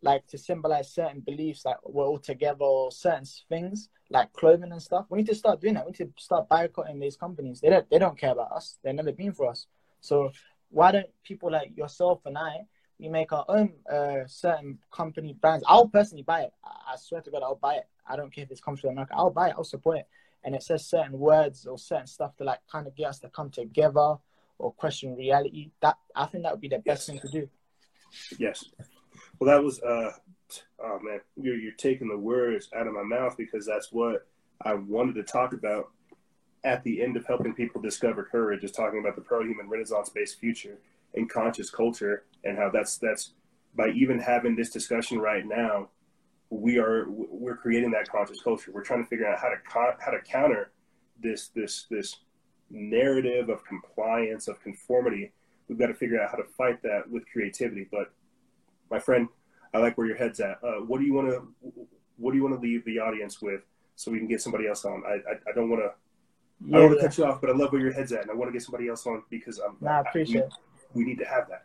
like to symbolize certain beliefs, like we're all together, or certain things like clothing and stuff. We need to start doing that. We need to start boycotting these companies. They don't. They don't care about us. They've never been for us. So why don't people like yourself and I? We make our own uh, certain company brands. I'll personally buy it. I I swear to God, I'll buy it. I don't care if it's comes from America. I'll buy it. I'll support it. And it says certain words or certain stuff to like kind of get us to come together or question reality. That I think that would be the best thing to do. Yes. Well, that was uh, oh man, you're you're taking the words out of my mouth because that's what I wanted to talk about at the end of helping people discover courage. Is talking about the pro-human Renaissance-based future and conscious culture and how that's that's by even having this discussion right now, we are we're creating that conscious culture. We're trying to figure out how to co- how to counter this this this narrative of compliance of conformity. We've got to figure out how to fight that with creativity. But my friend, I like where your head's at. Uh, what do you want to what do you want to leave the audience with so we can get somebody else on? I I, I don't want to. I don't want to yeah. cut you off, but I love where your head's at, and I want to get somebody else on because I'm. Nah, I appreciate. We, need to have that.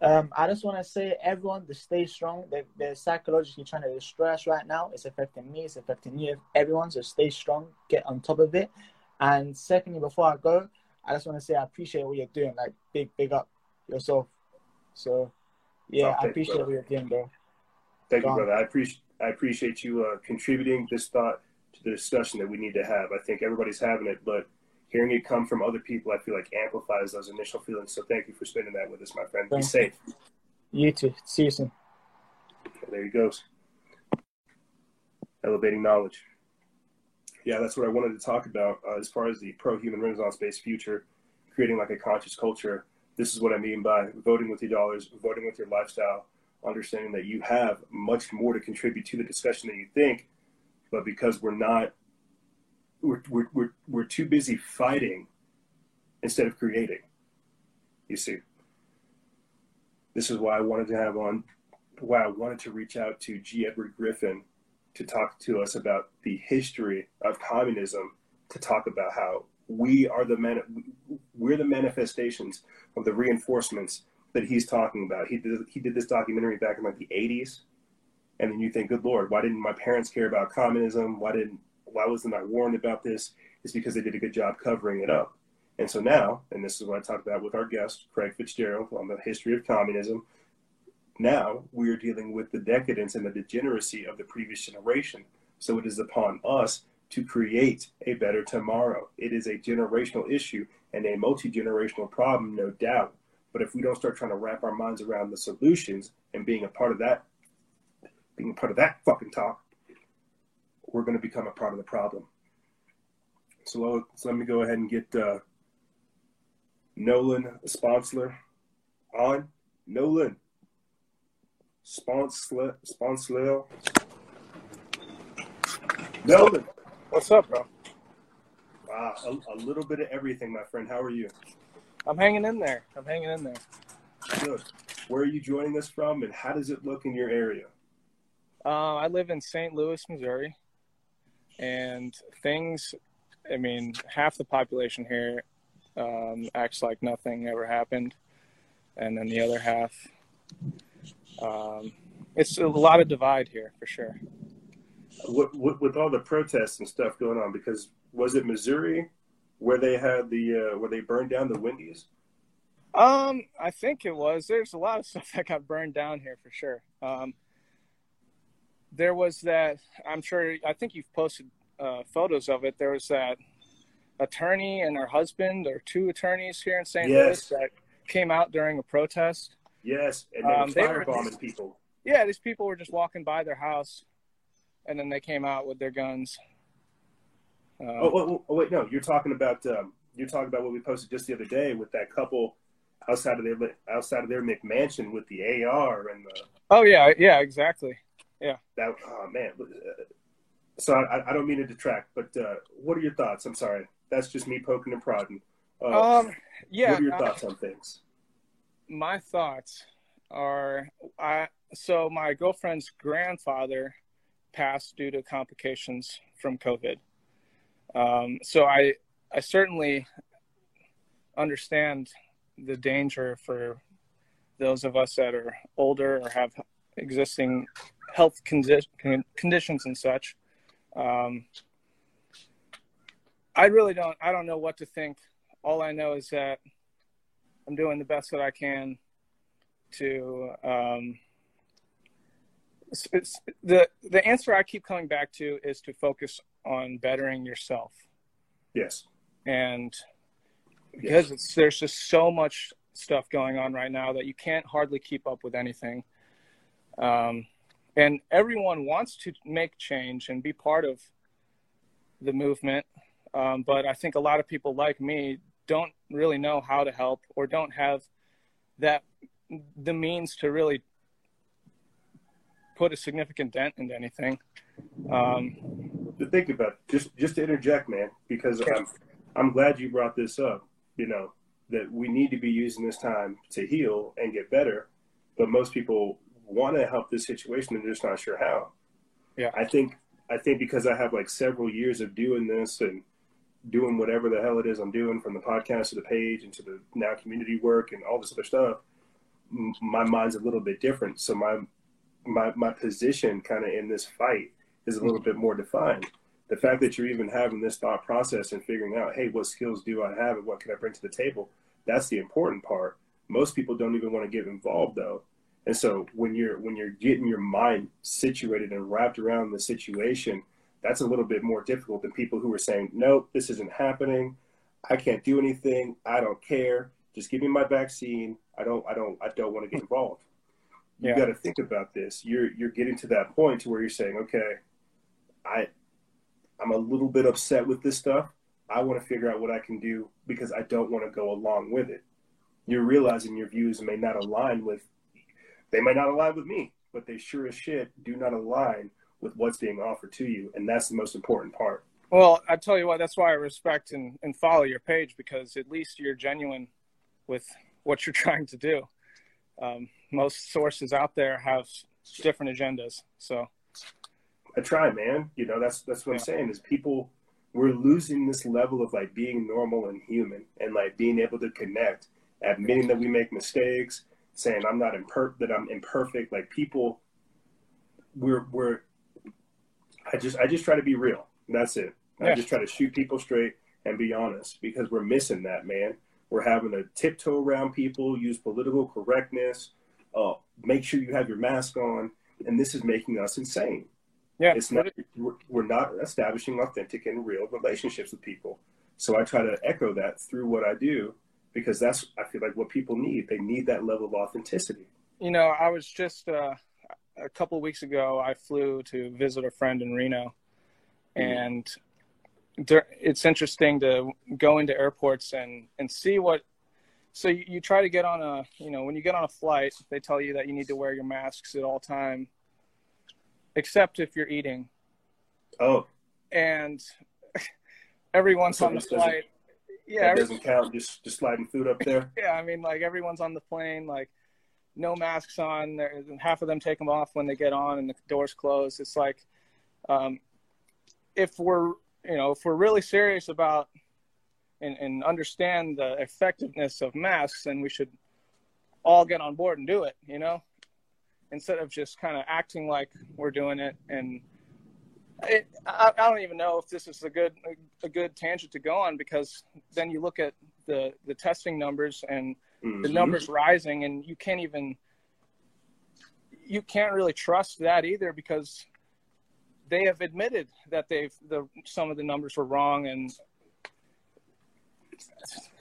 Um, I just want to say, everyone, to stay strong. They, they're psychologically trying to destroy us right now. It's affecting me. It's affecting you. Everyone, so stay strong. Get on top of it. And secondly, before I go, I just want to say I appreciate what you're doing. Like, big, big up yourself. So, yeah, Oh, I appreciate brother. what you're doing, bro. Thank you, Gone. brother. I appreciate I appreciate you uh, contributing this thought to the discussion that we need to have. I think everybody's having it, but hearing it come from other people, I feel like amplifies those initial feelings. So thank you for spending that with us, my friend. Be safe. You too. See you soon. There he goes. Elevating knowledge. Yeah, that's what I wanted to talk about uh, as far as the pro-human Renaissance-based future, creating like a conscious culture. This is what I mean by voting with your dollars, voting with your lifestyle, understanding that you have much more to contribute to the discussion than you think, but because we're not, we're we're we're, we're too busy fighting instead of creating. You see, this is why I wanted to have on, why I wanted to reach out to G. Edward Griffin to talk to us about the history of communism, to talk about how we are the man, we're the manifestations of the reinforcements that he's talking about. He did he did this documentary back in like the 80s, and then you think, good lord, why didn't my parents care about communism? Why didn't why wasn't I warned about this? It's because they did a good job covering it up. And so now, and this is what I talked about with our guest, Craig Fitzgerald, on the history of communism. Now we are dealing with the decadence and the degeneracy of the previous generation. So it is upon us to create a better tomorrow. It is a generational issue and a multi generational problem, no doubt. But if we don't start trying to wrap our minds around the solutions and being a part of that, being a part of that fucking talk, we're going to become a part of the problem. So, uh, so let me go ahead and get uh, Nolan Sponsler on. Nolan Sponsler, Sponsler. Nolan. What's up, bro? Wow, a, a little bit of everything, my friend. How are you? I'm hanging in there. I'm hanging in there. Good. Where are you joining us from, and how does it look in your area? Uh, I live in St. Louis, Missouri, and things. I mean, half the population here um, acts like nothing ever happened, and then the other half. Um, it's a lot of divide here for sure. With, with, with all the protests and stuff going on, because was it Missouri where they had the uh, where they burned down the Wendy's? Um, I think it was. There's a lot of stuff [laughs] that got burned down here for sure. Um, there was that. I'm sure. I think you've posted uh, photos of it. There was that attorney and her husband, or two attorneys here in St. Yes. Louis that came out during a protest. Yes, and they Um, they were- firebombing people. Yeah, these people were just walking by their house, and then they came out with their guns. Um, Oh, oh, oh, wait, no, you're talking about um, you're talking about what we posted just the other day with that couple outside of their outside of their McMansion with the AR and the oh yeah, yeah, exactly. Yeah. that. Oh man, so I, I don't mean to detract, but uh, what are your thoughts? I'm sorry, that's just me poking and prodding. Uh, Um, yeah, what are your uh, thoughts on things? my thoughts are I so my girlfriend's grandfather passed due to complications from COVID. Um, so I I certainly understand the danger for those of us that are older or have existing health condi- conditions and such. Um, I really don't. I don't know what to think. All I know is that I'm doing the best that I can to. Um, it's, it's, the the answer I keep coming back to is to focus on bettering yourself, Yes. and because it's, there's just so much stuff going on right now that you can't hardly keep up with anything. Um, and everyone wants to make change and be part of the movement. Um, but I think a lot of people like me don't really know how to help or don't have that the means to really put a significant dent into anything. Um, to think about just just to interject, man, because I'm I'm glad you brought this up. You know that we need to be using this time to heal and get better, but most people want to help this situation and just not sure how. Yeah, I think I think because I have like several years of doing this and doing whatever the hell it is I'm doing, from the podcast to the page and to the now community work and all this other stuff, m- my mind's a little bit different. So my my my position kind of in this fight is a little mm-hmm. bit more defined. The fact that you're even having this thought process and figuring out, hey, what skills do I have and what can I bring to the table? That's the important part. Most people don't even want to get involved though. And so when you're when you're getting your mind situated and wrapped around the situation, that's a little bit more difficult than people who are saying, Nope, this isn't happening. I can't do anything. I don't care. Just give me my vaccine. I don't I don't I don't want to get involved. You Yeah. got to think about this. You're you're getting to that point to where you're saying, okay, I I'm a little bit upset with this stuff. I want to figure out what I can do because I don't want to go along with it. You're realizing your views may not align with they might not align with me, but they sure as shit do not align with what's being offered to you, and that's the most important part. Well, I tell you what, that's why I respect and, and follow your page because at least you're genuine with what you're [laughs] trying to do. Um, most sources out there have different agendas. So, I try, man. You know, that's that's what I'm saying is people we're losing this level of like being normal and human and like being able to connect, admitting that we make mistakes, saying I'm not imper that I'm imperfect. Like people we're we're I just I just try to be real. That's it. I just try to shoot people straight and be honest because we're missing that, man. We're having to tiptoe around people, use political correctness, uh, make sure you have your mask on, and this is making us insane. Yeah, it's not. We're, we're not establishing authentic and real relationships with people. So I try to echo that through what I do because that's I feel like what people need. They need that level of authenticity. you know, I was just uh, a couple weeks ago, I flew to visit a friend in Reno. And there, it's interesting to go into airports and, and see what. So you, you try to get on a, you know, when you get on a flight, they tell you that you need to wear your masks at all time, except if you're eating. Oh, And [laughs] everyone's on the flight. Yeah, that doesn't count. Just just sliding food up there. [laughs] yeah, I mean, like everyone's on the plane, like no masks on. There, half of them take them off when they get on, and the doors close. It's like, um, if we're, you know, if we're really serious about and, and understand the effectiveness of masks, then we should all get on board and do it. You know, instead of just kind of acting like we're doing it and. It, I, I don't even know if this is a good a good tangent to go on because then you look at the the testing numbers and the Mhm. numbers rising and you can't even you can't really trust that either because they have admitted that they've the some of the numbers were wrong and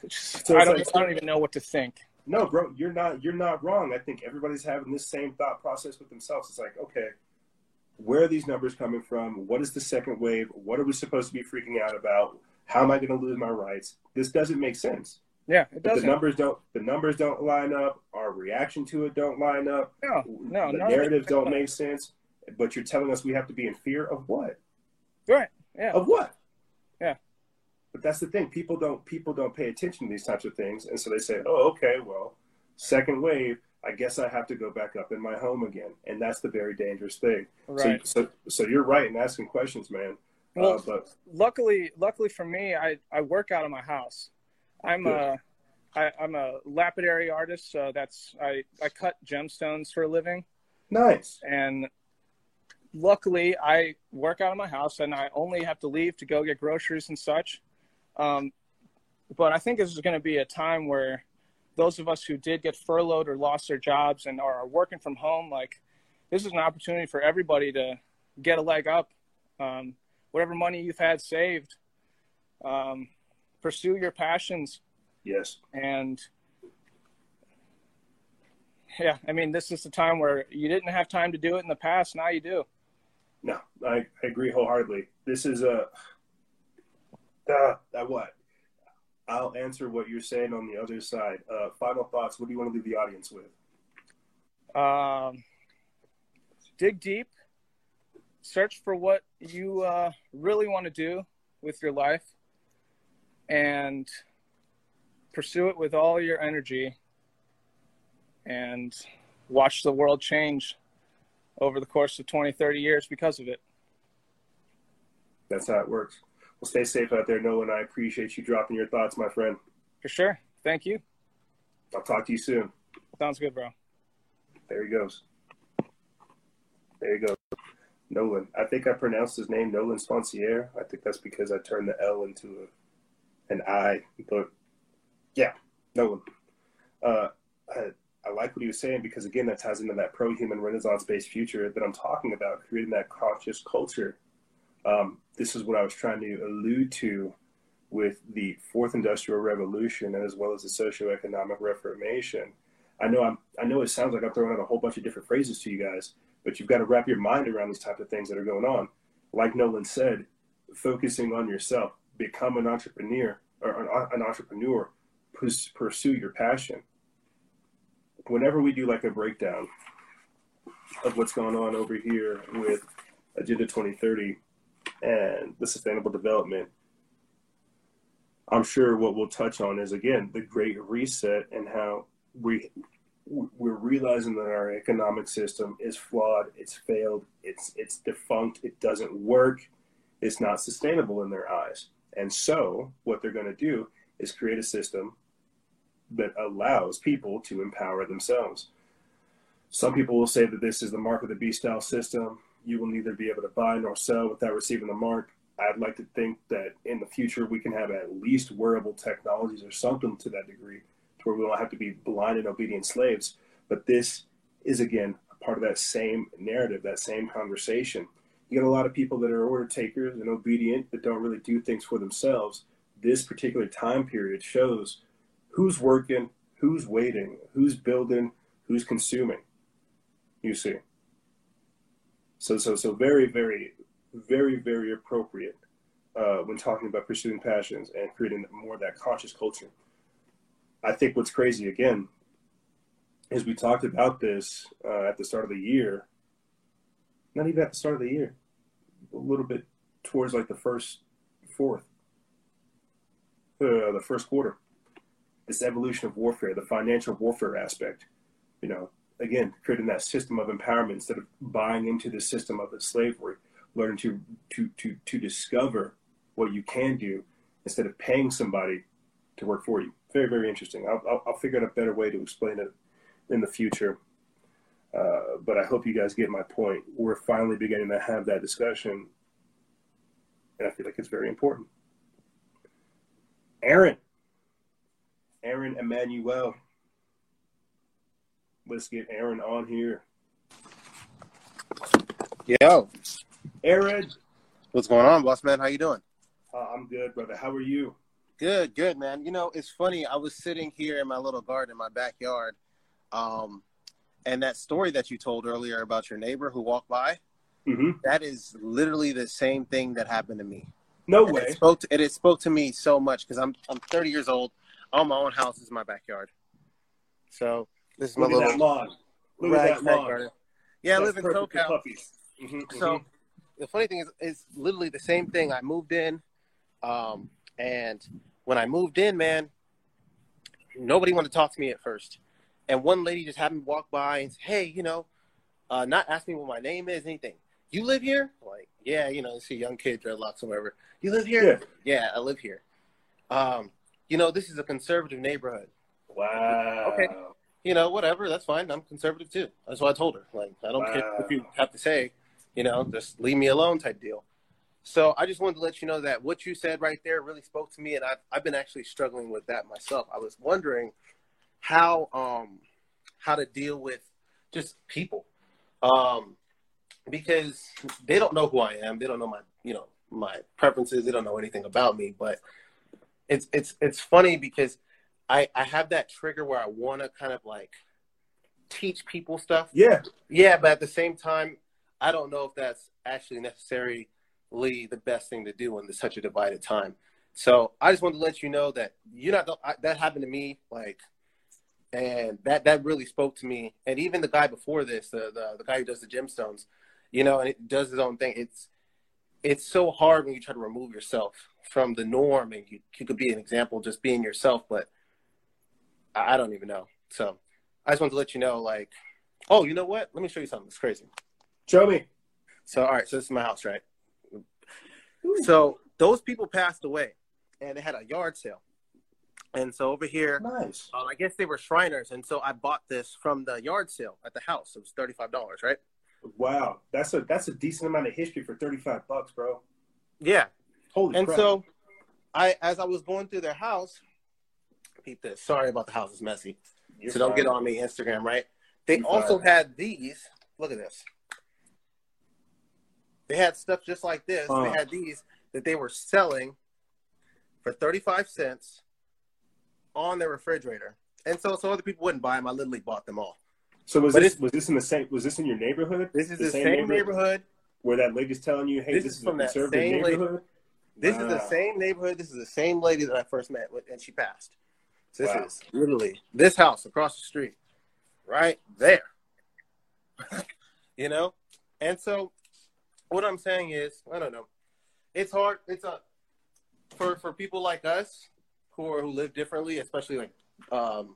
So I don't like- I don't even know what to think. No, bro, you're not you're not wrong. I think everybody's having this same thought process with themselves. It's like, okay, where are these numbers coming from? What is the second wave? What are we supposed to be freaking out about? How am I going to lose my rights? This doesn't make sense. Yeah, it But the doesn't. numbers don't the numbers don't line up. Our reaction to it don't line up. No, no, the none of it- narratives don't make sense. But you're telling us we have to be in fear of what? Right. Yeah. Of what? Yeah. But that's the thing. People don't people don't pay attention to these types of things, and so they say, "Oh, okay, well, second wave. I guess I have to go back up in my home again, and that's the very dangerous thing. Right. So, so, so you're right in asking questions, man. Well, uh, but luckily, luckily for me, I, I work out of my house. I'm Good. a I, I'm a lapidary artist, so that's I, I cut gemstones for a living. nice. And luckily, I work out of my house, and I only have to leave to go get groceries and such. Um, but I think this is going to be a time where those of us who did get furloughed or lost their jobs and are working from home, like this is an opportunity for everybody to get a leg up. Um, whatever money you've had saved, um, pursue your passions. Yes. And yeah, I mean, this is the time where you didn't have time to do it in the past. Now you do. No, I, I agree wholeheartedly. This is a uh, uh, what? I'll answer what you're saying on the other side. Uh, final thoughts. What do you want to leave the audience with? Um, dig deep, search for what you uh, really want to do with your life, and pursue it with all your energy, and watch the world change over the course of 20, 30 years because of it. That's how it works. Well, stay safe out there, Nolan. I appreciate you dropping your thoughts, my friend. For sure. Thank you. I'll talk to you soon. Sounds good, bro. There he goes. There you go. Nolan. I think I pronounced his name Nolan Sponcier. I think that's because I turned the L into a, an I. But yeah, Nolan. Uh, I, I like what he was saying because, again, that ties into that pro human renaissance based future that I'm talking about, creating that conscious culture. Um, this is what I was trying to allude to with the fourth industrial revolution as well as the socioeconomic reformation. I know I'm I know it sounds like I'm throwing out a whole bunch of different phrases to you guys, but you've got to wrap your mind around these types of things that are going on. Like Nolan said, focusing on yourself, become an entrepreneur or an entrepreneur, pus- pursue your passion. Whenever we do like a breakdown of what's going on over here with Agenda 2030 and the sustainable development, I'm sure what we'll touch on is again the great reset and how we we're realizing that our economic system is flawed, it's failed, it's it's defunct, it doesn't work, it's not sustainable in their eyes. And so what they're going to do is create a system that allows people to empower themselves. Some people will say that this is the mark of the beast style system. You will neither be able to buy nor sell without receiving the mark. I'd like to think that in the future we can have at least wearable technologies or something to that degree to where we don't have to be blind and obedient slaves. But this is again a part of that same narrative, that same conversation. You get a lot of people that are order takers and obedient that don't really do things for themselves. This particular time period shows who's working, who's waiting, who's building, who's consuming. You see. So so so very, very, very, very appropriate uh, when talking about pursuing passions and creating more of that conscious culture. I think what's crazy again is we talked about this uh, at the start of the year, not even at the start of the year, a little bit towards like the first fourth, uh, the first quarter. This evolution of warfare, the financial warfare aspect, you know, again, creating that system of empowerment instead of buying into the system of the slavery, learning to to to to discover what you can do instead of paying somebody to work for you. Very very interesting. I'll I'll, I'll figure out a better way to explain it in the future. Uh, but I hope you guys get my point. We're finally beginning to have that discussion, and I feel like it's very important. Aaron, Aaron Emmanuel. Let's get Aaron on here. Yo, Aaron, what's going on, boss man? How you doing? uh, I'm good, brother. How are you? Good, good, man. You know, it's funny. I was sitting here in my little garden in my backyard, um, and that story that you told earlier about your neighbor who walked by, mm-hmm. that is literally the same thing that happened to me. No and way. It spoke to, and it spoke to me so much because I'm I'm 30 years old. All my own house. Is my backyard. So this is my Look at little that lawn. Look at that garden. Yeah, I live in SoCal. puppies. Mhm, So mhm. the funny thing is, is literally the same thing. I moved in, um, and when I moved in, man, nobody wanted to talk to me at first. and one lady just happened to walk by and say, "Hey, you know, uh, not ask me what my name is, anything. You live here? Like, yeah, you know, see a young kid dreadlocks or whatever. You live here? Yeah, I live here. Um, you know, this is a conservative neighborhood. Wow. Okay. You know, whatever, that's fine. I'm conservative too. That's what I told her. Like, I don't care Wow. what you have to say, you know, just leave me alone type deal. So I just wanted to let you know that what you said right there really spoke to me, and I've, I've been actually struggling with that myself. I was wondering how um how to deal with just people, um, because they don't know who I am. They don't know my you know my preferences. They don't know anything about me. But it's it's it's funny because I I have that trigger where I want to kind of like teach people stuff. Yeah. Yeah, but at the same time, I don't know if that's actually necessarily the best thing to do in such a divided time. So I just wanted to let you know that you're not I, that happened to me like, and that that really spoke to me. And even the guy before this, the the, the guy who does the gemstones, you know, and it does his own thing. It's it's so hard when you try to remove yourself from the norm, and you you could be an example just being yourself, but I, don't even know. So I just wanted to let you know, like, oh, you know what? Let me show you something. It's crazy. Show me. So, all right, so this is my house, right? So those people passed away, and they had a yard sale. And so over here, nice. uh, I guess they were Shriners, and so I bought this from the yard sale at the house. It was thirty five dollars, right? Wow, that's a that's a decent amount of history for thirty five bucks, bro. Yeah. Holy and crap. so, I as I was going through their house, peep this. Sorry about the house; is messy. You're so don't get on me Instagram, right? They You're also fine. had these. Look at this. They had stuff just like this. They had these that they were selling for 35 cents on their refrigerator. And so so other people wouldn't buy them. I literally bought them all. So was But this was this in the same was this in your neighborhood? This is the same neighborhood. where that lady's telling you, "Hey, This this, is is, from a that conservative same lady. neighborhood." This is the same neighborhood. This is the same lady that I first met with, and she passed. This Wow. is literally this house across the street, right there. [laughs] you know, and so what I'm saying is, I don't know. It's hard. It's a for for people like us who are who live differently, especially like um,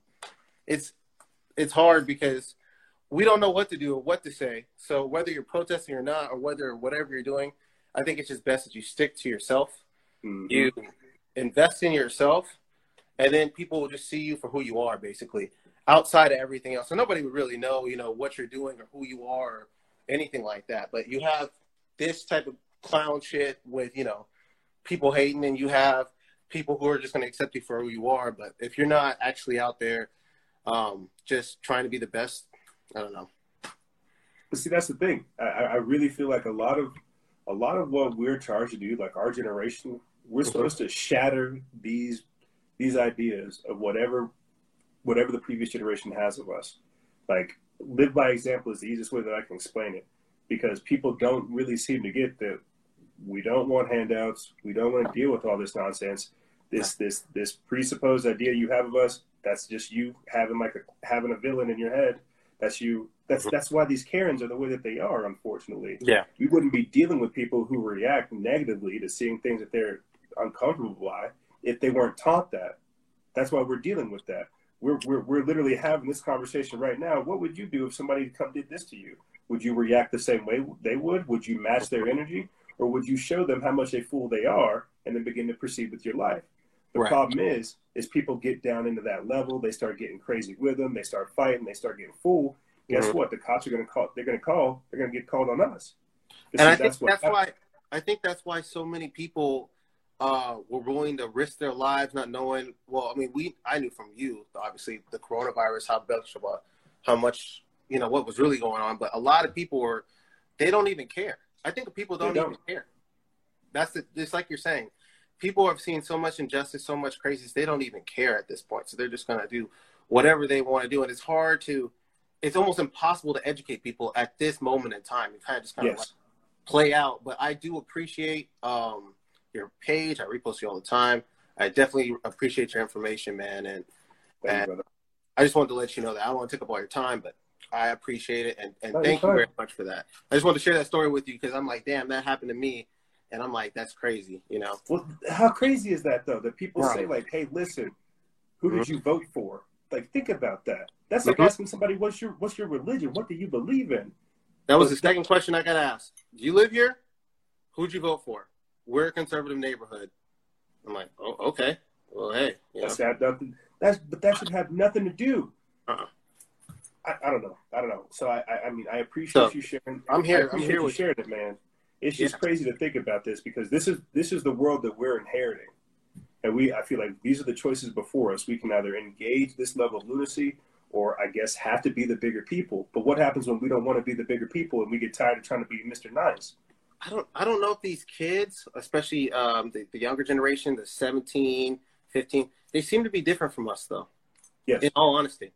it's it's hard because we don't know what to do or what to say. So whether you're protesting or not, or whether whatever you're doing, I think it's just best that you stick to yourself. Mhm. You invest in yourself, and then people will just see you for who you are, basically, outside of everything else. So nobody would really know, you know, what you're doing or who you are or anything like that. But you have this type of clown shit with, you know, people hating, and you have people who are just going to accept you for who you are. But if you're not actually out there, um, just trying to be the best, I don't know. But see, that's the thing. I, I really feel like a lot of a lot of what we're charged to do, like our generation, we're Mhm. supposed to shatter these these ideas of whatever whatever the previous generation has of us. Like live by example is the easiest way that I can explain it. Because people don't really seem to get that we don't want handouts, we don't want to deal with all this nonsense. This this this presupposed idea you have of us, that's just you having like a having a villain in your head. That's you that's mm-hmm. that's why these Karens are the way that they are, unfortunately Yeah. we wouldn't be dealing with people who react negatively to seeing things that they're uncomfortable by if they weren't taught that. That's why we're dealing with that. We're, we're, we're literally having this conversation right now. What would you do if somebody come did this to you? Would you react the same way they would? Would you match their energy? Or would you show them how much a fool they are and then begin to proceed with your life? The Right. problem is, is people get down into that level. They start getting crazy with them. They start fighting. They start getting full. Guess Mhm. what? The cops are going to call. They're going to call. They're going to get called on us. and I think that's, what why I think that's why so many people uh, were willing to risk their lives, not knowing. Well, I mean, we I knew from you, obviously, the coronavirus, how much how much you know what was really going on, but a lot of people were they don't even care. I think people don't, don't. even care. That's the, it's like you're saying. People have seen so much injustice, so much craziness. They don't even care at this point. So they're just going to do whatever they want to do, and it's hard to. It's almost impossible to educate people at this moment in time. You kind of just kind of Yes. like play out. But I do appreciate um, your page. I repost you all the time. I definitely appreciate your information, man. And, Thank you, and. I just wanted to let you know that I don't want to take up all your time, but I appreciate it and, and thank you very much for that. I just wanted to share that story with you because I'm like, damn, that happened to me, and I'm like, that's crazy, you know? Well, how crazy is that though? That people Right. say like, "Hey, listen, who did Mhm. you vote for?" like think about that. That's like Mhm. asking somebody what's your what's your religion? What do you believe in? That was the second question I got asked. Do you live here? Who'd you vote for? We're a conservative neighborhood. I'm like, oh, okay. Well, hey, you know. That's nothing. That's but that should have nothing to do. Uh-uh. I, I don't know. I don't know. So I I, I mean I appreciate So, you sharing. I'm here- I'm here you with sharing it, man. It's just Yeah. crazy to think about this because this is this is the world that we're inheriting, and we I feel like these are the choices before us. We can either engage this level of lunacy, or I guess have to be the bigger people. But what happens when we don't want to be the bigger people and we get tired of trying to be Mr. Nice? I don't I don't know if these kids, especially um, the, the younger generation, the 17, 15, they seem to be different from us though. Yes. In all honesty.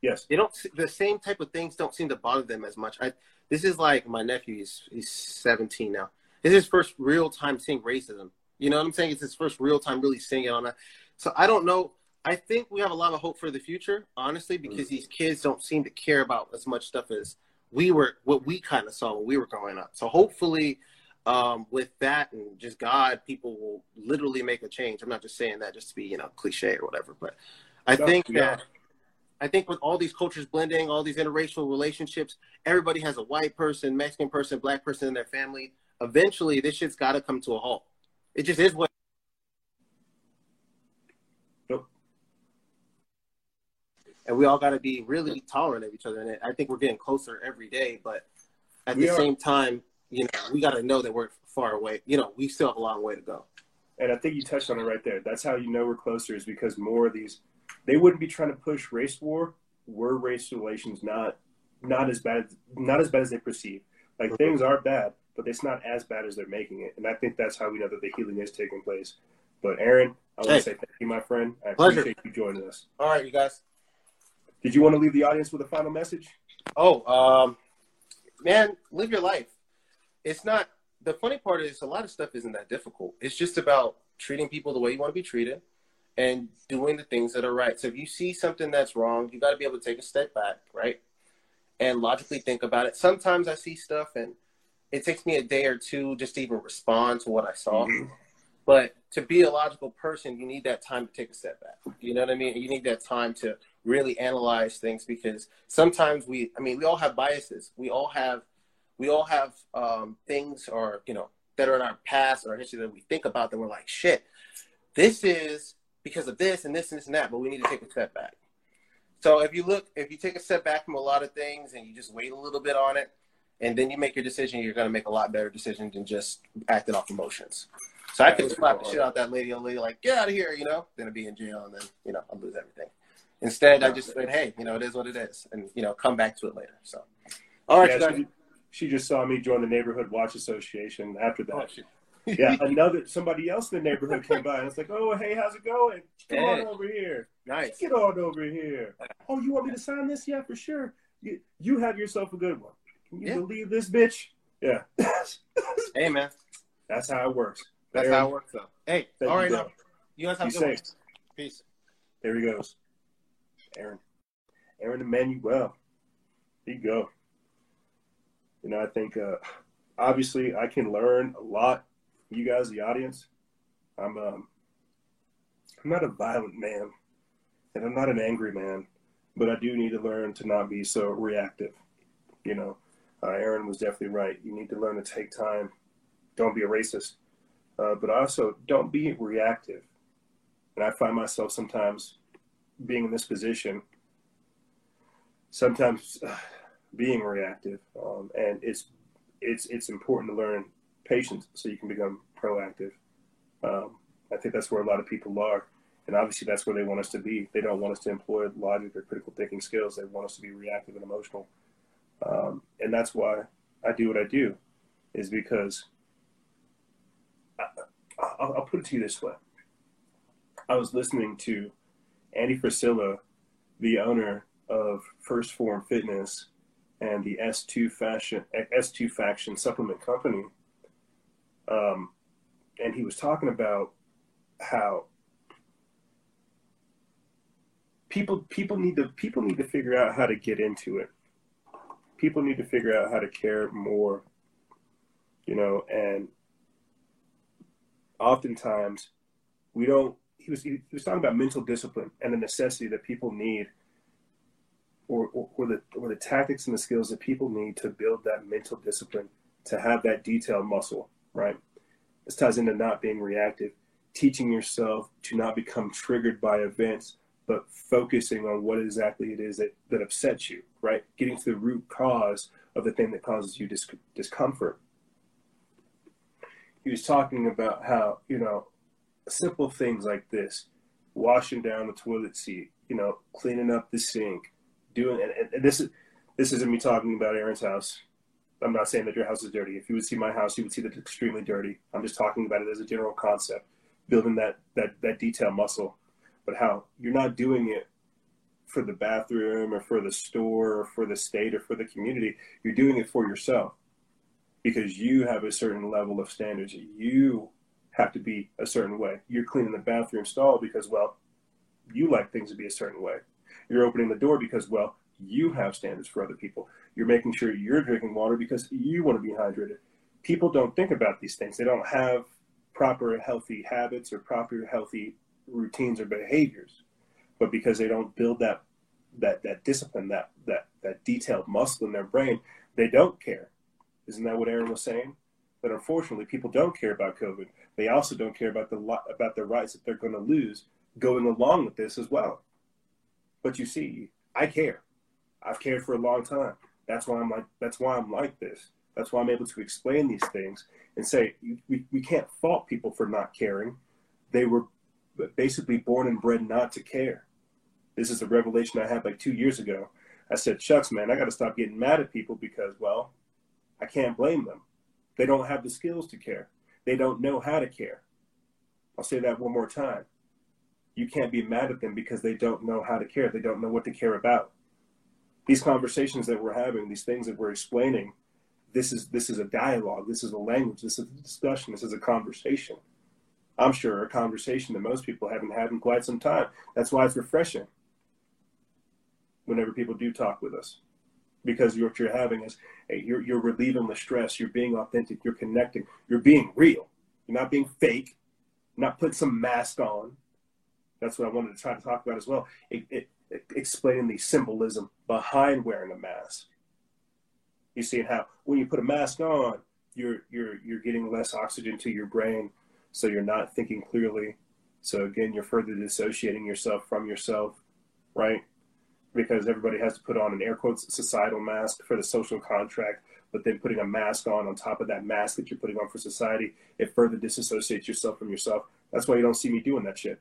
Yes. They don't the same type of things don't seem to bother them as much. I this is like my nephew, he's he's 17 now. This is his first real time seeing racism. You know what I'm saying? It's his first real time really seeing it on that. So I don't know. I think we have a lot of hope for the future, honestly, because these kids don't seem to care about as much stuff as we were what we kind of saw when we were growing up. So hopefully, um, with that and just God, people will literally make a change. I'm not just saying that just to be you know cliche or whatever, but I No, think we are. that I think with all these cultures blending, all these interracial relationships, everybody has a white person, Mexican person, black person in their family. Eventually, this shit's got to come to a halt. It just is what. Nope. And we all got to be really tolerant of each other. And I think we're getting closer every day. But at We the are. same time, you know, we got to know that we're far away. You know, we still have a long way to go. And I think you touched on it right there. That's how you know we're closer is because more of these, they wouldn't be trying to push race war. Were race relations not not as bad not as bad as they perceive? Like things are bad, but it's not as bad as they're making it. And I think that's how we know that the healing is taking place. But Aaron, I want Hey. to say thank you, my friend. I Pleasure. appreciate you joining us. All right, you guys. Did you want to leave the audience with a final message? Oh, um, man, live your life. It's not the funny part is a lot of stuff isn't that difficult. It's just about treating people the way you want to be treated and doing the things that are right. So if you see something that's wrong, you got to be able to take a step back, right? And logically think about it. Sometimes I see stuff and it takes me a day or two just to even respond to what I saw. But to be a logical person, you need that time to take a step back. You know what I mean? You need that time to really analyze things because sometimes we, I mean, we all have biases. We all have, we all have um, things or you know that are in our past or our history that we think about that we're like, shit, this is because of this and this and this and that. But we need to take a step back. So if you look, if you take a step back from a lot of things and you just wait a little bit on it, and then you make your decision, you're going to make a lot better decision than just acting off emotions. So I could slap the shit out that lady, old lady, like get out of here, you know. Then I'd be in jail, and then you know I'd lose everything. Instead, I just said, hey, you know, it is what it is, and you know, come back to it later. So, all right, Yeah, she, she just saw me join the neighborhood watch association. After that, Oh, [laughs] yeah, another somebody else in the neighborhood came by and it's like, "Oh, hey, how's it going? Come on over here. Nice. Get on over here. Oh, you want me to sign this? Yeah, for sure. You, you have yourself a good one. Can you Yeah. believe this, bitch? Yeah, [laughs] Hey, man, that's how it works. that's how it works, though. Hey, thank all you, right, now you guys have Be a good one. Peace. There he goes. Aaron. Aaron Emmanuel. There you go. You know, I think uh, obviously I can learn a lot you guys, the audience. I'm um, I'm not a violent man, and I'm not an angry man, but I do need to learn to not be so reactive. You know, uh, Aaron was definitely right. You need to learn to take time. Don't be a racist, uh, but also don't be reactive. And I find myself sometimes being in this position, sometimes uh, being reactive, um, and it's it's it's important to learn patience so you can become proactive. Um, I think that's where a lot of people are, and obviously that's where they want us to be. They don't want us to employ logic or critical thinking skills. They want us to be reactive and emotional, um, and that's why I do what I do, is because I, I'll, I'll put it to you this way. I was listening to Andy Frisella, the owner of First Form Fitness and the S2 Fashion S2 Faction Supplement Company, um, and he was talking about how people people need to people need to figure out how to get into it. People need to figure out how to care more, you know, and oftentimes we don't he was he was talking about mental discipline and the necessity that people need, or, or or the or the tactics and the skills that people need to build that mental discipline to have that detailed muscle. Right. This ties into not being reactive, teaching yourself to not become triggered by events, but focusing on what exactly it is that, that upsets you, right? Getting to the root cause of the thing that causes you dis- discomfort. He was talking about how, you know, simple things like this washing down the toilet seat, you know, cleaning up the sink, doing, and, and this is, this isn't me talking about Aaron's house. I'm not saying that your house is dirty. If you would see my house, you would see that it's extremely dirty. I'm just talking about it as a general concept, building that that that detail muscle. But how you're not doing it for the bathroom or for the store or for the state or for the community. You're doing it for yourself because you have a certain level of standards. You have to be a certain way. You're cleaning the bathroom stall because, well, you like things to be a certain way. You're opening the door because, well, you have standards for other people. You're making sure you're drinking water because you want to be hydrated. People don't think about these things. They don't have proper healthy habits or proper healthy routines or behaviors. But because they don't build that that that discipline, that that that detailed muscle in their brain, they don't care. Isn't that what Aaron was saying? But unfortunately, people don't care about COVID. They also don't care about the about the rights that they're going to lose going along with this as well. But you see, I care. I've cared for a long time. That's why I'm like. That's why I'm like this. That's why I'm able to explain these things and say we, we can't fault people for not caring. They were basically born and bred not to care. This is a revelation I had like two years ago. I said, Shucks, man, I got to stop getting mad at people because, well, I can't blame them. They don't have the skills to care, they don't know how to care. I'll say that one more time. You can't be mad at them because they don't know how to care. They don't know what to care about. These conversations that we're having, these things that we're explaining, this is this is a dialogue. This is a language. This is a discussion. This is a conversation. I'm sure a conversation that most people haven't had in quite some time. That's why it's refreshing whenever people do talk with us, because what you're having is hey, you're you're relieving the stress. You're being authentic. You're connecting. You're being real. You're not being fake. Not putting some mask on. That's what I wanted to try to talk about as well. It, it, it, explaining the symbolism behind wearing a mask. You see how when you put a mask on, you're you're you're getting less oxygen to your brain, so you're not thinking clearly. So again, you're further dissociating yourself from yourself, right? Because everybody has to put on an air quotes societal mask for the social contract, but then putting a mask on on top of that mask that you're putting on for society, it further disassociates yourself from yourself. That's why you don't see me doing that shit.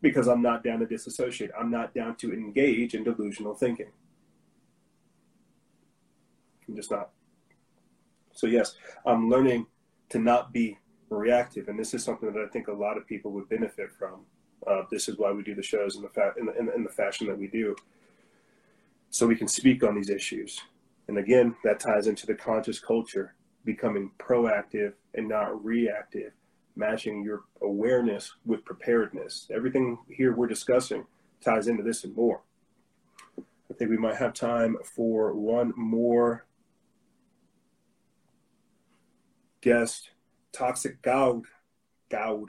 Because I'm not down to disassociate. I'm not down to engage in delusional thinking. I'm just not. So yes, I'm learning to not be reactive, and this is something that I think a lot of people would benefit from. Uh, this is why we do the shows in the, fa- in, the, in, the, in the fashion that we do, so we can speak on these issues. And again, that ties into the conscious culture, becoming proactive and not reactive, matching your awareness with preparedness. Everything here we're discussing ties into this and more. I think we might have time for one more guest, Toxic Gawd. Gawd.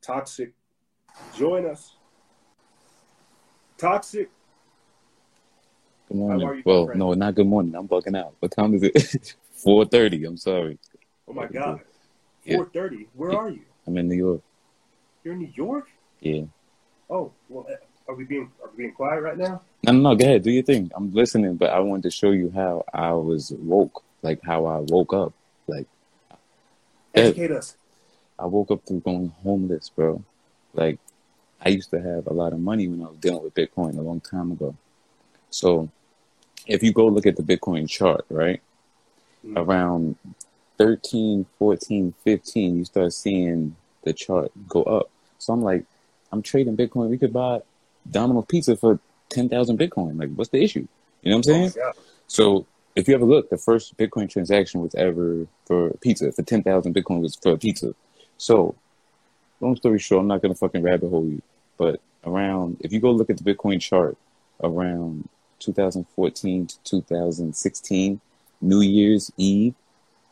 Toxic. Join us. Toxic. Good How morning. are you, well, friend? no, not good morning. I'm bugging out. What time is it? [laughs] Four thirty. I'm sorry. Oh my God. Yeah. 4.30. Where Yeah. are you? I'm in New York. You're in New York? Yeah. Oh, well, uh, are we being are we being quiet right now? No, no, no. Go ahead. Do your thing. I'm listening, but I wanted to show you how I was woke, like how I woke up. Like Educate us. I woke up through going homeless, bro. Like I used to have a lot of money when I was dealing with Bitcoin a long time ago. So if you go look at the Bitcoin chart, right? Mm-hmm. Around 13, 14, 15, you start seeing the chart go up. So I'm like, I'm trading Bitcoin. We could buy Domino's Pizza for 10,000 Bitcoin. Like, what's the issue? You know what I'm saying? Oh, yeah. So if you ever look, the first Bitcoin transaction was ever for pizza. For 10,000 Bitcoin was for pizza. So long story short, I'm not going to fucking rabbit hole you. But around, if you go look at the Bitcoin chart around 2014 to 2016, New Year's Eve,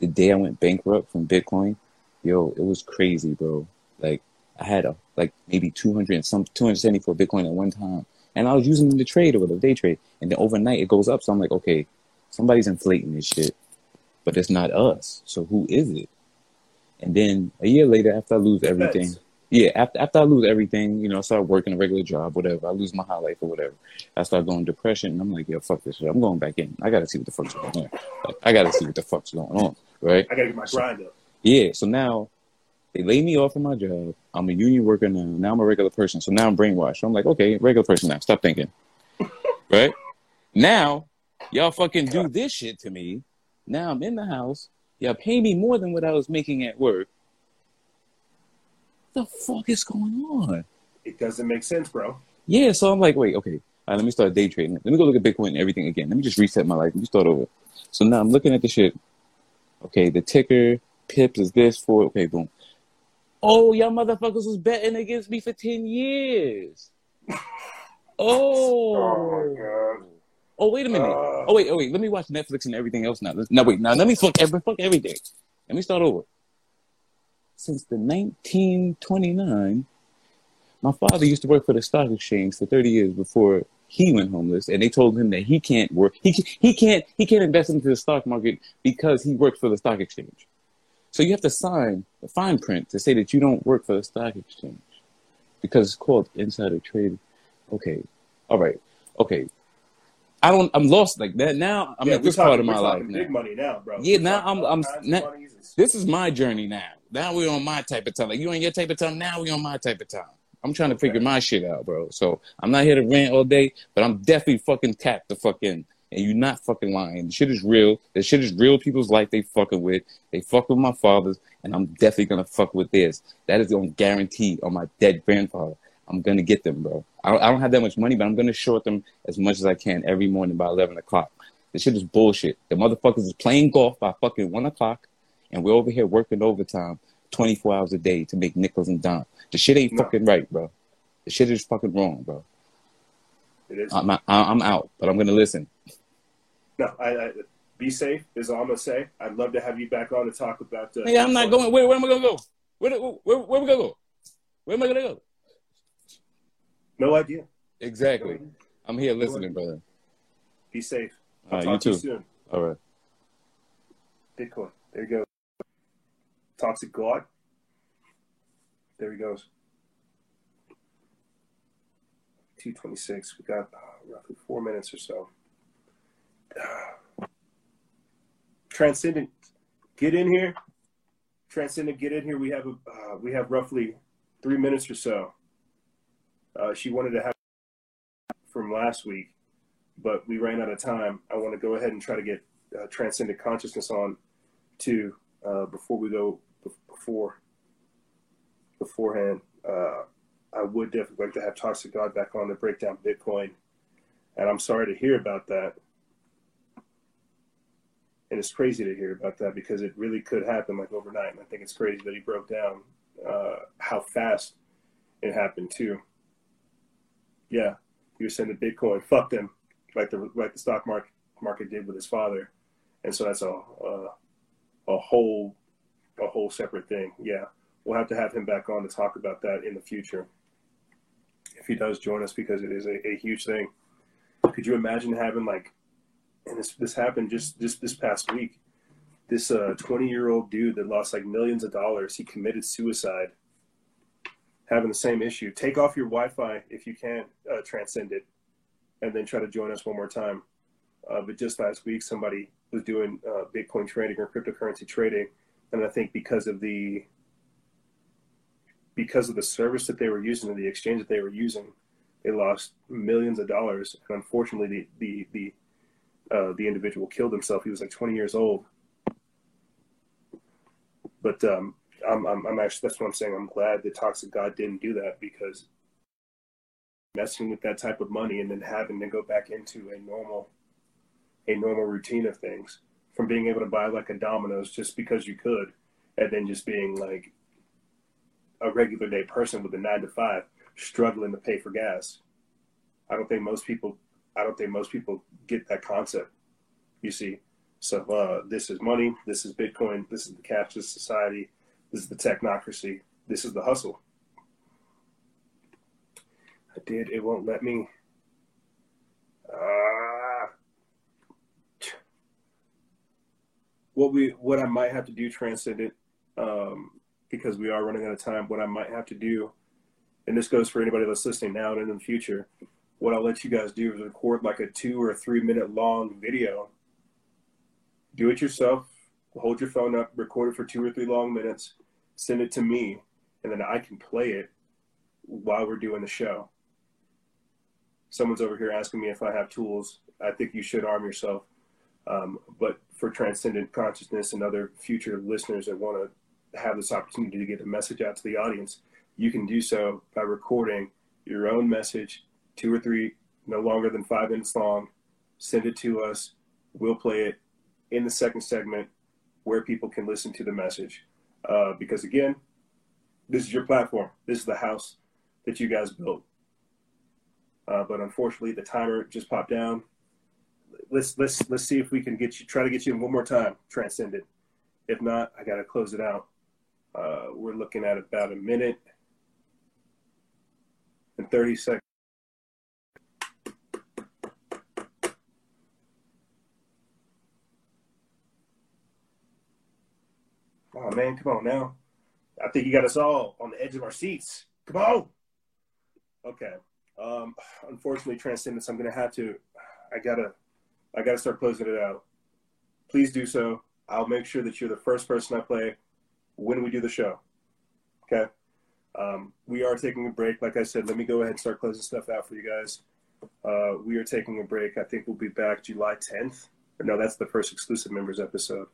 the day I went bankrupt from Bitcoin, yo, it was crazy, bro. Like I had a like maybe 200 and some 274 Bitcoin at one time, and I was using them to trade or whatever day trade, and then overnight it goes up. So I'm like, okay, somebody's inflating this shit, but it's not us. So who is it? And then a year later, after I lose everything. Yeah, after after I lose everything, you know, I start working a regular job, whatever. I lose my high life or whatever. I start going depression, and I'm like, yo, fuck this shit. I'm going back in. I gotta see what the fuck's going on. Like, I gotta see what the fuck's going on, right? I gotta get my grind up. Yeah, so now they lay me off from my job. I'm a union worker now. Now I'm a regular person. So now I'm brainwashed. So I'm like, okay, regular person now. Stop thinking. [laughs] right? Now, y'all fucking do this shit to me. Now I'm in the house. Y'all pay me more than what I was making at work. The fuck is going on? It doesn't make sense, bro. Yeah, so I'm like, wait, okay. All right, let me start day trading. Let me go look at Bitcoin and everything again. Let me just reset my life. Let me start over. So now I'm looking at the shit. Okay, the ticker, pips is this for, okay, boom. Oh, y'all motherfuckers was betting against me for 10 years. [laughs] Oh. Oh, oh, wait a minute. Uh. oh, wait, oh, wait. Let me watch Netflix and everything else now. Let's- No, wait. Now, let me fuck, every, fuck everything. Let me start over. Since the 1929, my father used to work for the stock exchange for 30 years before he went homeless, and they told him that he can't work. He he can't he can't invest into the stock market because he works for the stock exchange. So you have to sign a fine print to say that you don't work for the stock exchange because it's called insider trading. Okay, all right, okay. I don't. I'm lost like that now. I'm Yeah, at this talking- part of my life now. Big money now, bro. Yeah, We're now I'm. I'm. Now, this is my journey now. Now we're on my type of time. Like you on your type of time. Now we on my type of time. I'm trying to figure my shit out, bro. So I'm not here to rant all day, but I'm definitely fucking tapped the fuck in. And you're not fucking lying. The shit is real. The shit is real people's life they fucking with. They fuck with my father's, and I'm definitely gonna fuck with theirs. That is on guarantee on my dead grandfather. I'm gonna get them, bro. I don't, I don't have that much money, but I'm gonna short them as much as I can every morning by 11 o'clock. This shit is bullshit. The motherfuckers is playing golf by fucking 1 o'clock, and we're over here working overtime 24 hours a day to make nickels and dimes. The shit ain't No. fucking right, bro. The shit is fucking wrong, bro. It is. I'm, I, I'm out, but I'm gonna listen. No, I, I be safe is all I'm gonna say. I'd love to have you back on to talk about. Uh, Nigga, I'm not going. Where, where am I gonna go? Where, where, where am I gonna go? Where am I gonna go? No idea. Exactly. I'm here listening, brother. Be safe. All I'll right, you talk to you too. soon. All right. Bitcoin. There you go. Toxic Gawd. There he goes. 226. We got uh, roughly four minutes or so. [sighs] Transcendent, get in here. Transcendent, get in here. We have a uh, we have roughly three minutes or so. Uh, she wanted to have from last week, but we ran out of time. I want to go ahead and try to get uh, transcendent consciousness on too uh, before we go before beforehand. Uh, I would definitely like to have Toxic Gawd back on to break down Bitcoin, and I'm sorry to hear about that. And it's crazy to hear about that because it really could happen like overnight. And I think it's crazy that he broke down uh, how fast it happened too. Yeah, he was sending Bitcoin. Fuck them, like the like the stock market market did with his father, and so that's a uh, a whole a whole separate thing. Yeah, we'll have to have him back on to talk about that in the future if he does join us because it is a, a huge thing. Could you imagine having like, and this this happened just just this past week. This uh 20 year old dude that lost like millions of dollars. He committed suicide. Having the same issue. Take off your Wi-Fi if you can uh, transcend it, and then try to join us one more time. Uh, but just last week, somebody was doing uh, Bitcoin trading or cryptocurrency trading, and I think because of the because of the service that they were using and the exchange that they were using, they lost millions of dollars. And unfortunately, the the the, uh, the individual killed himself. He was like 20 years old. But um, I'm, I'm, I'm actually that's what I'm saying. I'm glad the Toxic Gawd didn't do that because messing with that type of money and then having to go back into a normal a normal routine of things from being able to buy like a Domino's just because you could, and then just being like a regular day person with a nine to five struggling to pay for gas. I don't think most people I don't think most people get that concept. You see. So uh, this is money, this is Bitcoin, this is the cashless society, this is the technocracy, this is the hustle. I did. It won't let me. Ah. what we what I might have to do, Transcendent, um, because we are running out of time. What I might have to do, and this goes for anybody that's listening now and in the future. What I'll let you guys do is record like a two or three minute long video. Do it yourself. Hold your phone up, record it for two or three long minutes, send it to me, and then I can play it while we're doing the show. Someone's over here asking me if I have tools. I think you should arm yourself. Um, but for transcendent consciousness and other future listeners that want to have this opportunity to get the message out to the audience, you can do so by recording your own message, two or three, no longer than five minutes long. Send it to us. We'll play it in the second segment where people can listen to the message. Uh, because again, this is your platform. This is the house that you guys built. Uh, but unfortunately, the timer just popped down. Let's let's let's see if we can get you try to get you in one more time, transcendent. If not, I gotta close it out. Uh, we're looking at about a minute and thirty seconds. Man, come on now. I think you got us all on the edge of our seats. Come on. Okay. Um, unfortunately, Transcendence, I'm gonna have to. I gotta. I gotta start closing it out. Please do so. I'll make sure that you're the first person I play when we do the show. Okay. Um, we are taking a break. Like I said, let me go ahead and start closing stuff out for you guys. Uh, we are taking a break. I think we'll be back July 10th. No, that's the first exclusive members episode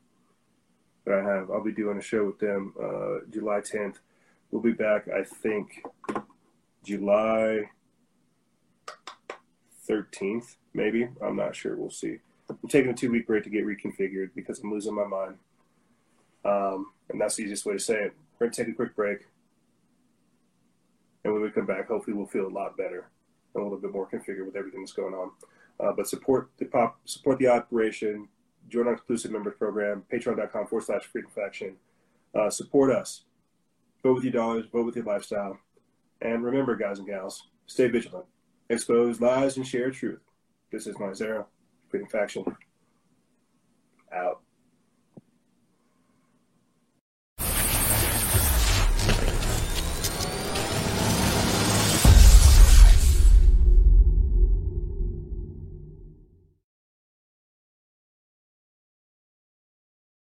that I have. I'll be doing a show with them uh, July 10th. We'll be back, I think, July 13th, maybe. I'm not sure. We'll see. I'm taking a two week break to get reconfigured because I'm losing my mind. Um, and that's the easiest way to say it. We're going to take a quick break. And when we come back, hopefully we'll feel a lot better and a little bit more configured with everything that's going on. Uh, but support the pop, support the operation, join our exclusive members program, patreon.com forward slash freedom faction. Uh, support us. Vote with your dollars, vote with your lifestyle. And remember, guys and gals, stay vigilant. Expose lies and share truth. This is NoizceEra Freedom Faction. Out.